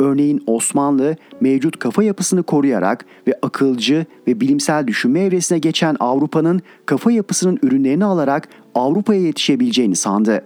Örneğin Osmanlı mevcut kafa yapısını koruyarak ve akılcı ve bilimsel düşünme evresine geçen Avrupa'nın kafa yapısının ürünlerini alarak Avrupa'ya yetişebileceğini sandı.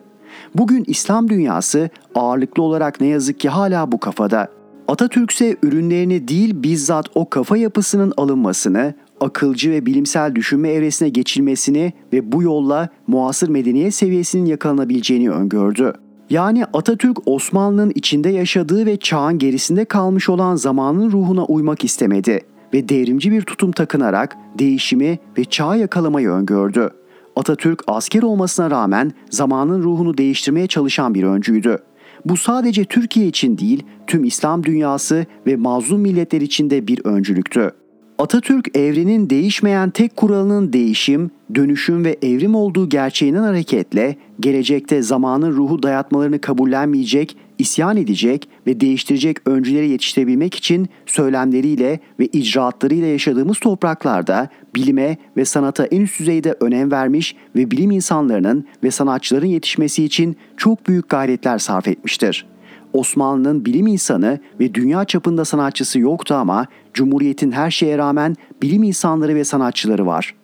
Bugün İslam dünyası ağırlıklı olarak ne yazık ki hala bu kafada. Atatürk ise ürünlerini değil bizzat o kafa yapısının alınmasını, akılcı ve bilimsel düşünme evresine geçilmesini ve bu yolla muasır medeniyet seviyesinin yakalanabileceğini öngördü. Yani Atatürk Osmanlı'nın içinde yaşadığı ve çağın gerisinde kalmış olan zamanın ruhuna uymak istemedi ve devrimci bir tutum takınarak değişimi ve çağı yakalamayı öngördü. Atatürk asker olmasına rağmen zamanın ruhunu değiştirmeye çalışan bir öncüydü. Bu sadece Türkiye için değil, tüm İslam dünyası ve mazlum milletler için de bir öncülüktü. Atatürk evrenin değişmeyen tek kuralının değişim, dönüşüm ve evrim olduğu gerçeğinden hareketle gelecekte zamanın ruhu dayatmalarını kabullenmeyecek, isyan edecek ve değiştirecek öncüleri yetiştirebilmek için söylemleriyle ve icraatlarıyla yaşadığımız topraklarda bilime ve sanata en üst düzeyde önem vermiş ve bilim insanlarının ve sanatçıların yetişmesi için çok büyük gayretler sarf etmiştir.'' Osmanlı'nın bilim insanı ve dünya çapında sanatçısı yoktu ama Cumhuriyet'in her şeye rağmen bilim insanları ve sanatçıları var.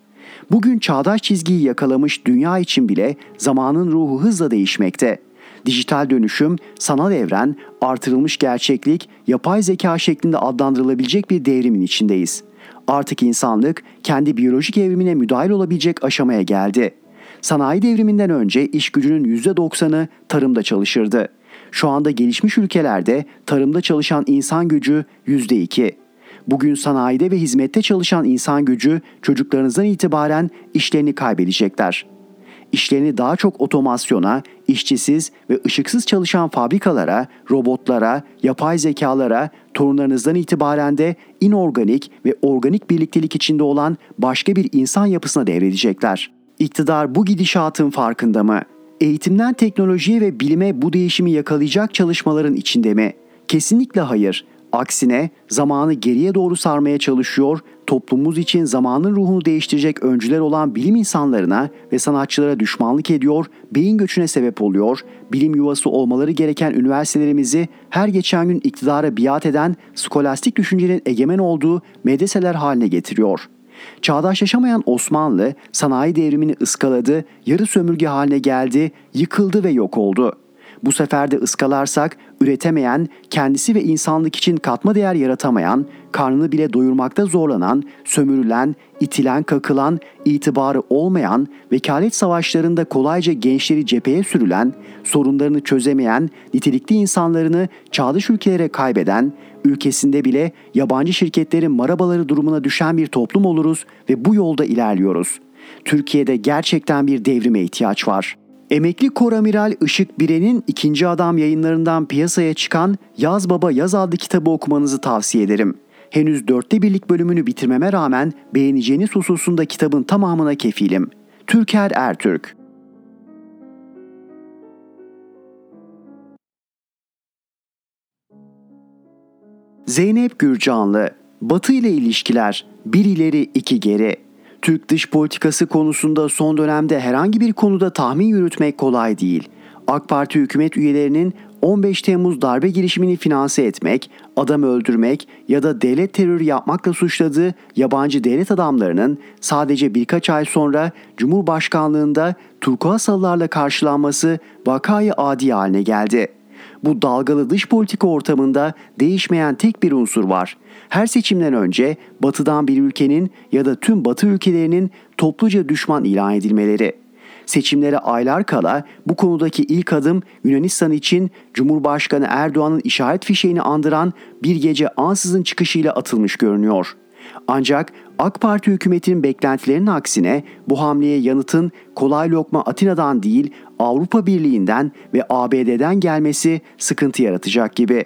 Bugün çağdaş çizgiyi yakalamış dünya için bile zamanın ruhu hızla değişmekte. Dijital dönüşüm, sanal evren, artırılmış gerçeklik, yapay zeka şeklinde adlandırılabilecek bir devrimin içindeyiz. Artık insanlık kendi biyolojik evrimine müdahil olabilecek aşamaya geldi. Sanayi devriminden önce iş gücünün %90'ı tarımda çalışırdı. Şu anda gelişmiş ülkelerde tarımda çalışan insan gücü %2. Bugün sanayide ve hizmette çalışan insan gücü çocuklarınızdan itibaren işlerini kaybedecekler. İşlerini daha çok otomasyona, işçisiz ve ışıksız çalışan fabrikalara, robotlara, yapay zekalara, torunlarınızdan itibaren de inorganik ve organik birliktelik içinde olan başka bir insan yapısına devredecekler. İktidar bu gidişatın farkında mı? Eğitimden teknolojiye ve bilime bu değişimi yakalayacak çalışmaların içinde mi? Kesinlikle hayır. Aksine zamanı geriye doğru sarmaya çalışıyor, toplumumuz için zamanın ruhunu değiştirecek öncüler olan bilim insanlarına ve sanatçılara düşmanlık ediyor, beyin göçüne sebep oluyor, bilim yuvası olmaları gereken üniversitelerimizi her geçen gün iktidara biat eden skolastik düşüncenin egemen olduğu medreseler haline getiriyor.'' Çağdaşlaşamayan Osmanlı sanayi devrimini ıskaladı, yarı sömürge haline geldi, yıkıldı ve yok oldu. Bu sefer de ıskalarsak üretemeyen, kendisi ve insanlık için katma değer yaratamayan, karnını bile doyurmakta zorlanan, sömürülen, itilen, kakılan, itibarı olmayan, vekalet savaşlarında kolayca gençleri cepheye sürülen, sorunlarını çözemeyen, nitelikli insanlarını çağdaş ülkelere kaybeden, ülkesinde bile yabancı şirketlerin marabaları durumuna düşen bir toplum oluruz ve bu yolda ilerliyoruz. Türkiye'de gerçekten bir devrime ihtiyaç var. Emekli Koramiral Işık Biren'in ikinci adam yayınlarından piyasaya çıkan Yaz Baba Yaz adlı kitabı okumanızı tavsiye ederim. Henüz dörtte birlik bölümünü bitirmeme rağmen beğeneceğiniz hususunda kitabın tamamına kefilim. Türker Ertürk Zeynep Gürcanlı Batı ile ilişkiler bir ileri iki geri. Türk dış politikası konusunda son dönemde herhangi bir konuda tahmin yürütmek kolay değil. AK Parti hükümet üyelerinin 15 Temmuz darbe girişimini finanse etmek, adam öldürmek ya da devlet terörü yapmakla suçladığı yabancı devlet adamlarının sadece birkaç ay sonra Cumhurbaşkanlığında turkuaz karşılanması vakayı adi haline geldi. Bu dalgalı dış politika ortamında değişmeyen tek bir unsur var. Her seçimden önce batıdan bir ülkenin ya da tüm batı ülkelerinin topluca düşman ilan edilmeleri. Seçimlere aylar kala bu konudaki ilk adım Yunanistan için Cumhurbaşkanı Erdoğan'ın işaret fişeğini andıran bir gece ansızın çıkışıyla atılmış görünüyor.'' Ancak AK Parti hükümetinin beklentilerinin aksine bu hamleye yanıtın kolay lokma Atina'dan değil Avrupa Birliği'nden ve ABD'den gelmesi sıkıntı yaratacak gibi.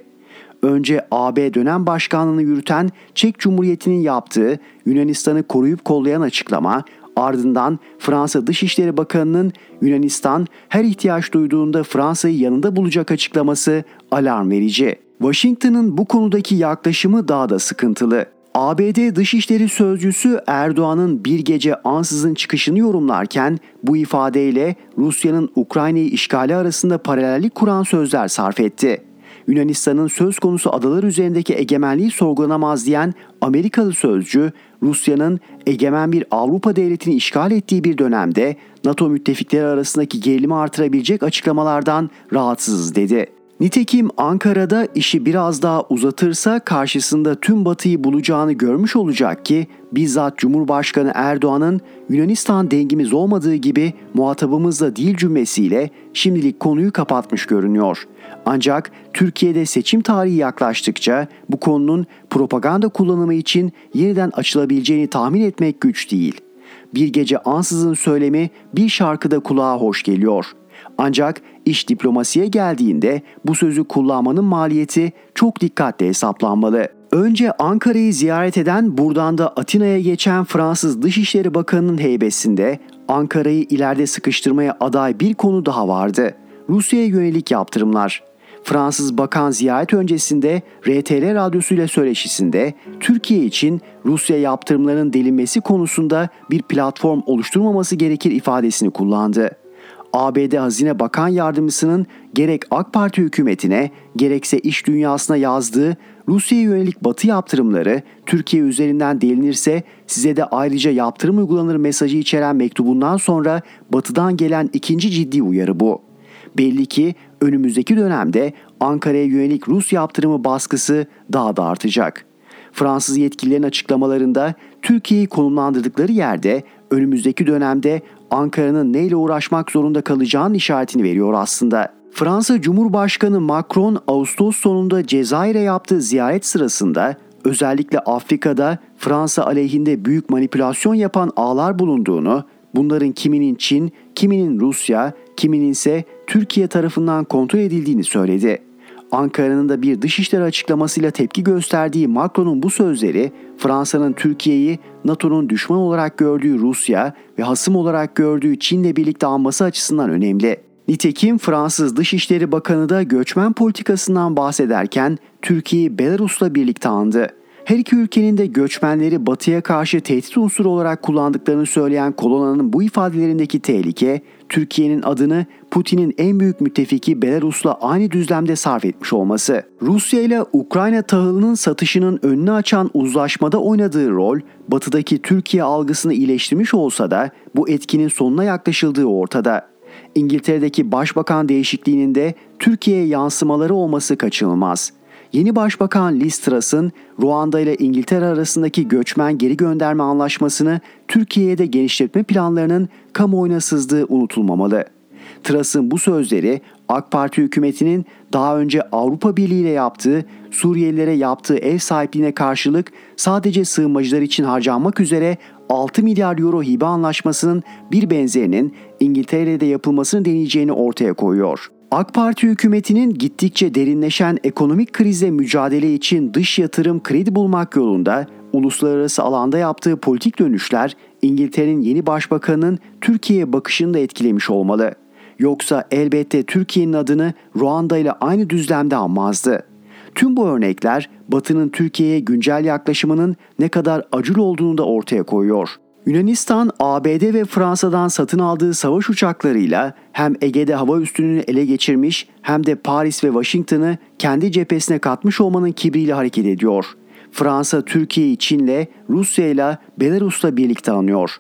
Önce AB dönem başkanlığını yürüten Çek Cumhuriyeti'nin yaptığı Yunanistan'ı koruyup kollayan açıklama, ardından Fransa Dışişleri Bakanı'nın Yunanistan her ihtiyaç duyduğunda Fransa'yı yanında bulacak açıklaması alarm verici. Washington'ın bu konudaki yaklaşımı daha da sıkıntılı. ABD Dışişleri Sözcüsü Erdoğan'ın bir gece ansızın çıkışını yorumlarken bu ifadeyle Rusya'nın Ukrayna'yı işgali arasında paralellik kuran sözler sarf etti. Yunanistan'ın söz konusu adalar üzerindeki egemenliği sorgulanamaz diyen Amerikalı sözcü, Rusya'nın egemen bir Avrupa devletini işgal ettiği bir dönemde NATO müttefikleri arasındaki gerilimi artırabilecek açıklamalardan rahatsızız dedi. Nitekim Ankara'da işi biraz daha uzatırsa karşısında tüm batıyı bulacağını görmüş olacak ki bizzat Cumhurbaşkanı Erdoğan'ın Yunanistan dengimiz olmadığı gibi muhatabımızla değil cümlesiyle şimdilik konuyu kapatmış görünüyor. Ancak Türkiye'de seçim tarihi yaklaştıkça bu konunun propaganda kullanımı için yeniden açılabileceğini tahmin etmek güç değil. Bir gece ansızın söylemi bir şarkıda kulağa hoş geliyor. Ancak iş diplomasiye geldiğinde bu sözü kullanmanın maliyeti çok dikkatle hesaplanmalı. Önce Ankara'yı ziyaret eden buradan da Atina'ya geçen Fransız Dışişleri Bakanı'nın heybesinde Ankara'yı ileride sıkıştırmaya aday bir konu daha vardı. Rusya'ya yönelik yaptırımlar. Fransız bakan ziyaret öncesinde RTL radyosuyla söyleşisinde Türkiye için Rusya yaptırımlarının delinmesi konusunda bir platform oluşturmaması gerekir ifadesini kullandı. ABD Hazine Bakan Yardımcısının gerek AK Parti hükümetine gerekse iş dünyasına yazdığı Rusya'ya yönelik batı yaptırımları Türkiye üzerinden delinirse size de ayrıca yaptırım uygulanır mesajı içeren mektubundan sonra batıdan gelen ikinci ciddi uyarı bu. Belli ki önümüzdeki dönemde Ankara'ya yönelik Rus yaptırımı baskısı daha da artacak. Fransız yetkililerin açıklamalarında Türkiye'yi konumlandırdıkları yerde önümüzdeki dönemde Ankara'nın neyle uğraşmak zorunda kalacağının işaretini veriyor aslında. Fransa Cumhurbaşkanı Macron Ağustos sonunda Cezayir'e yaptığı ziyaret sırasında özellikle Afrika'da Fransa aleyhinde büyük manipülasyon yapan ağlar bulunduğunu, bunların kiminin Çin, kiminin Rusya, kiminin ise Türkiye tarafından kontrol edildiğini söyledi. Ankara'nın da bir dışişleri açıklamasıyla tepki gösterdiği Macron'un bu sözleri Fransa'nın Türkiye'yi NATO'nun düşman olarak gördüğü Rusya ve hasım olarak gördüğü Çin'le birlikte alması açısından önemli. Nitekim Fransız Dışişleri Bakanı da göçmen politikasından bahsederken Türkiye'yi Belarus'la birlikte andı. Her iki ülkenin de göçmenleri batıya karşı tehdit unsuru olarak kullandıklarını söyleyen Kolona'nın bu ifadelerindeki tehlike, Türkiye'nin adını Putin'in en büyük müttefiki Belarus'la aynı düzlemde sarf etmiş olması. Rusya ile Ukrayna tahılının satışının önünü açan uzlaşmada oynadığı rol, batıdaki Türkiye algısını iyileştirmiş olsa da bu etkinin sonuna yaklaşıldığı ortada. İngiltere'deki başbakan değişikliğinin de Türkiye'ye yansımaları olması kaçınılmaz. Yeni Başbakan Liz Truss'ın Ruanda ile İngiltere arasındaki göçmen geri gönderme anlaşmasını Türkiye'ye de genişletme planlarının kamuoyuna sızdığı unutulmamalı. Tras'ın bu sözleri AK Parti hükümetinin daha önce Avrupa Birliği ile yaptığı Suriyelilere yaptığı ev sahipliğine karşılık sadece sığınmacılar için harcanmak üzere 6 milyar euro hibe anlaşmasının bir benzerinin İngiltere'de yapılmasını deneyeceğini ortaya koyuyor. AK Parti hükümetinin gittikçe derinleşen ekonomik krizle mücadele için dış yatırım kredi bulmak yolunda uluslararası alanda yaptığı politik dönüşler İngiltere'nin yeni başbakanının Türkiye'ye bakışını da etkilemiş olmalı. Yoksa elbette Türkiye'nin adını Ruanda ile aynı düzlemde anmazdı. Tüm bu örnekler Batı'nın Türkiye'ye güncel yaklaşımının ne kadar acil olduğunu da ortaya koyuyor. Yunanistan, ABD ve Fransa'dan satın aldığı savaş uçaklarıyla hem Ege'de hava üstünlüğünü ele geçirmiş hem de Paris ve Washington'ı kendi cephesine katmış olmanın kibriyle hareket ediyor. Fransa Türkiye'yi Çin'le, Rusya'yla, Belarus'la birlikte anıyor.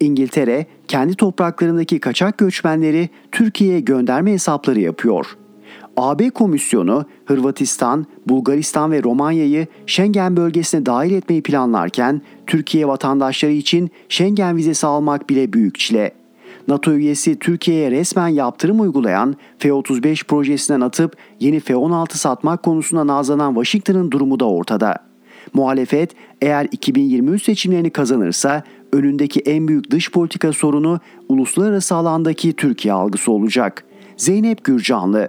İngiltere kendi topraklarındaki kaçak göçmenleri Türkiye'ye gönderme hesapları yapıyor. AB Komisyonu Hırvatistan, Bulgaristan ve Romanya'yı Schengen bölgesine dahil etmeyi planlarken Türkiye vatandaşları için Schengen vizesi almak bile büyük çile. NATO üyesi Türkiye'ye resmen yaptırım uygulayan F-35 projesinden atıp yeni F-16 satmak konusunda nazlanan Washington'ın durumu da ortada. Muhalefet eğer 2023 seçimlerini kazanırsa önündeki en büyük dış politika sorunu uluslararası alandaki Türkiye algısı olacak. Zeynep Gürcanlı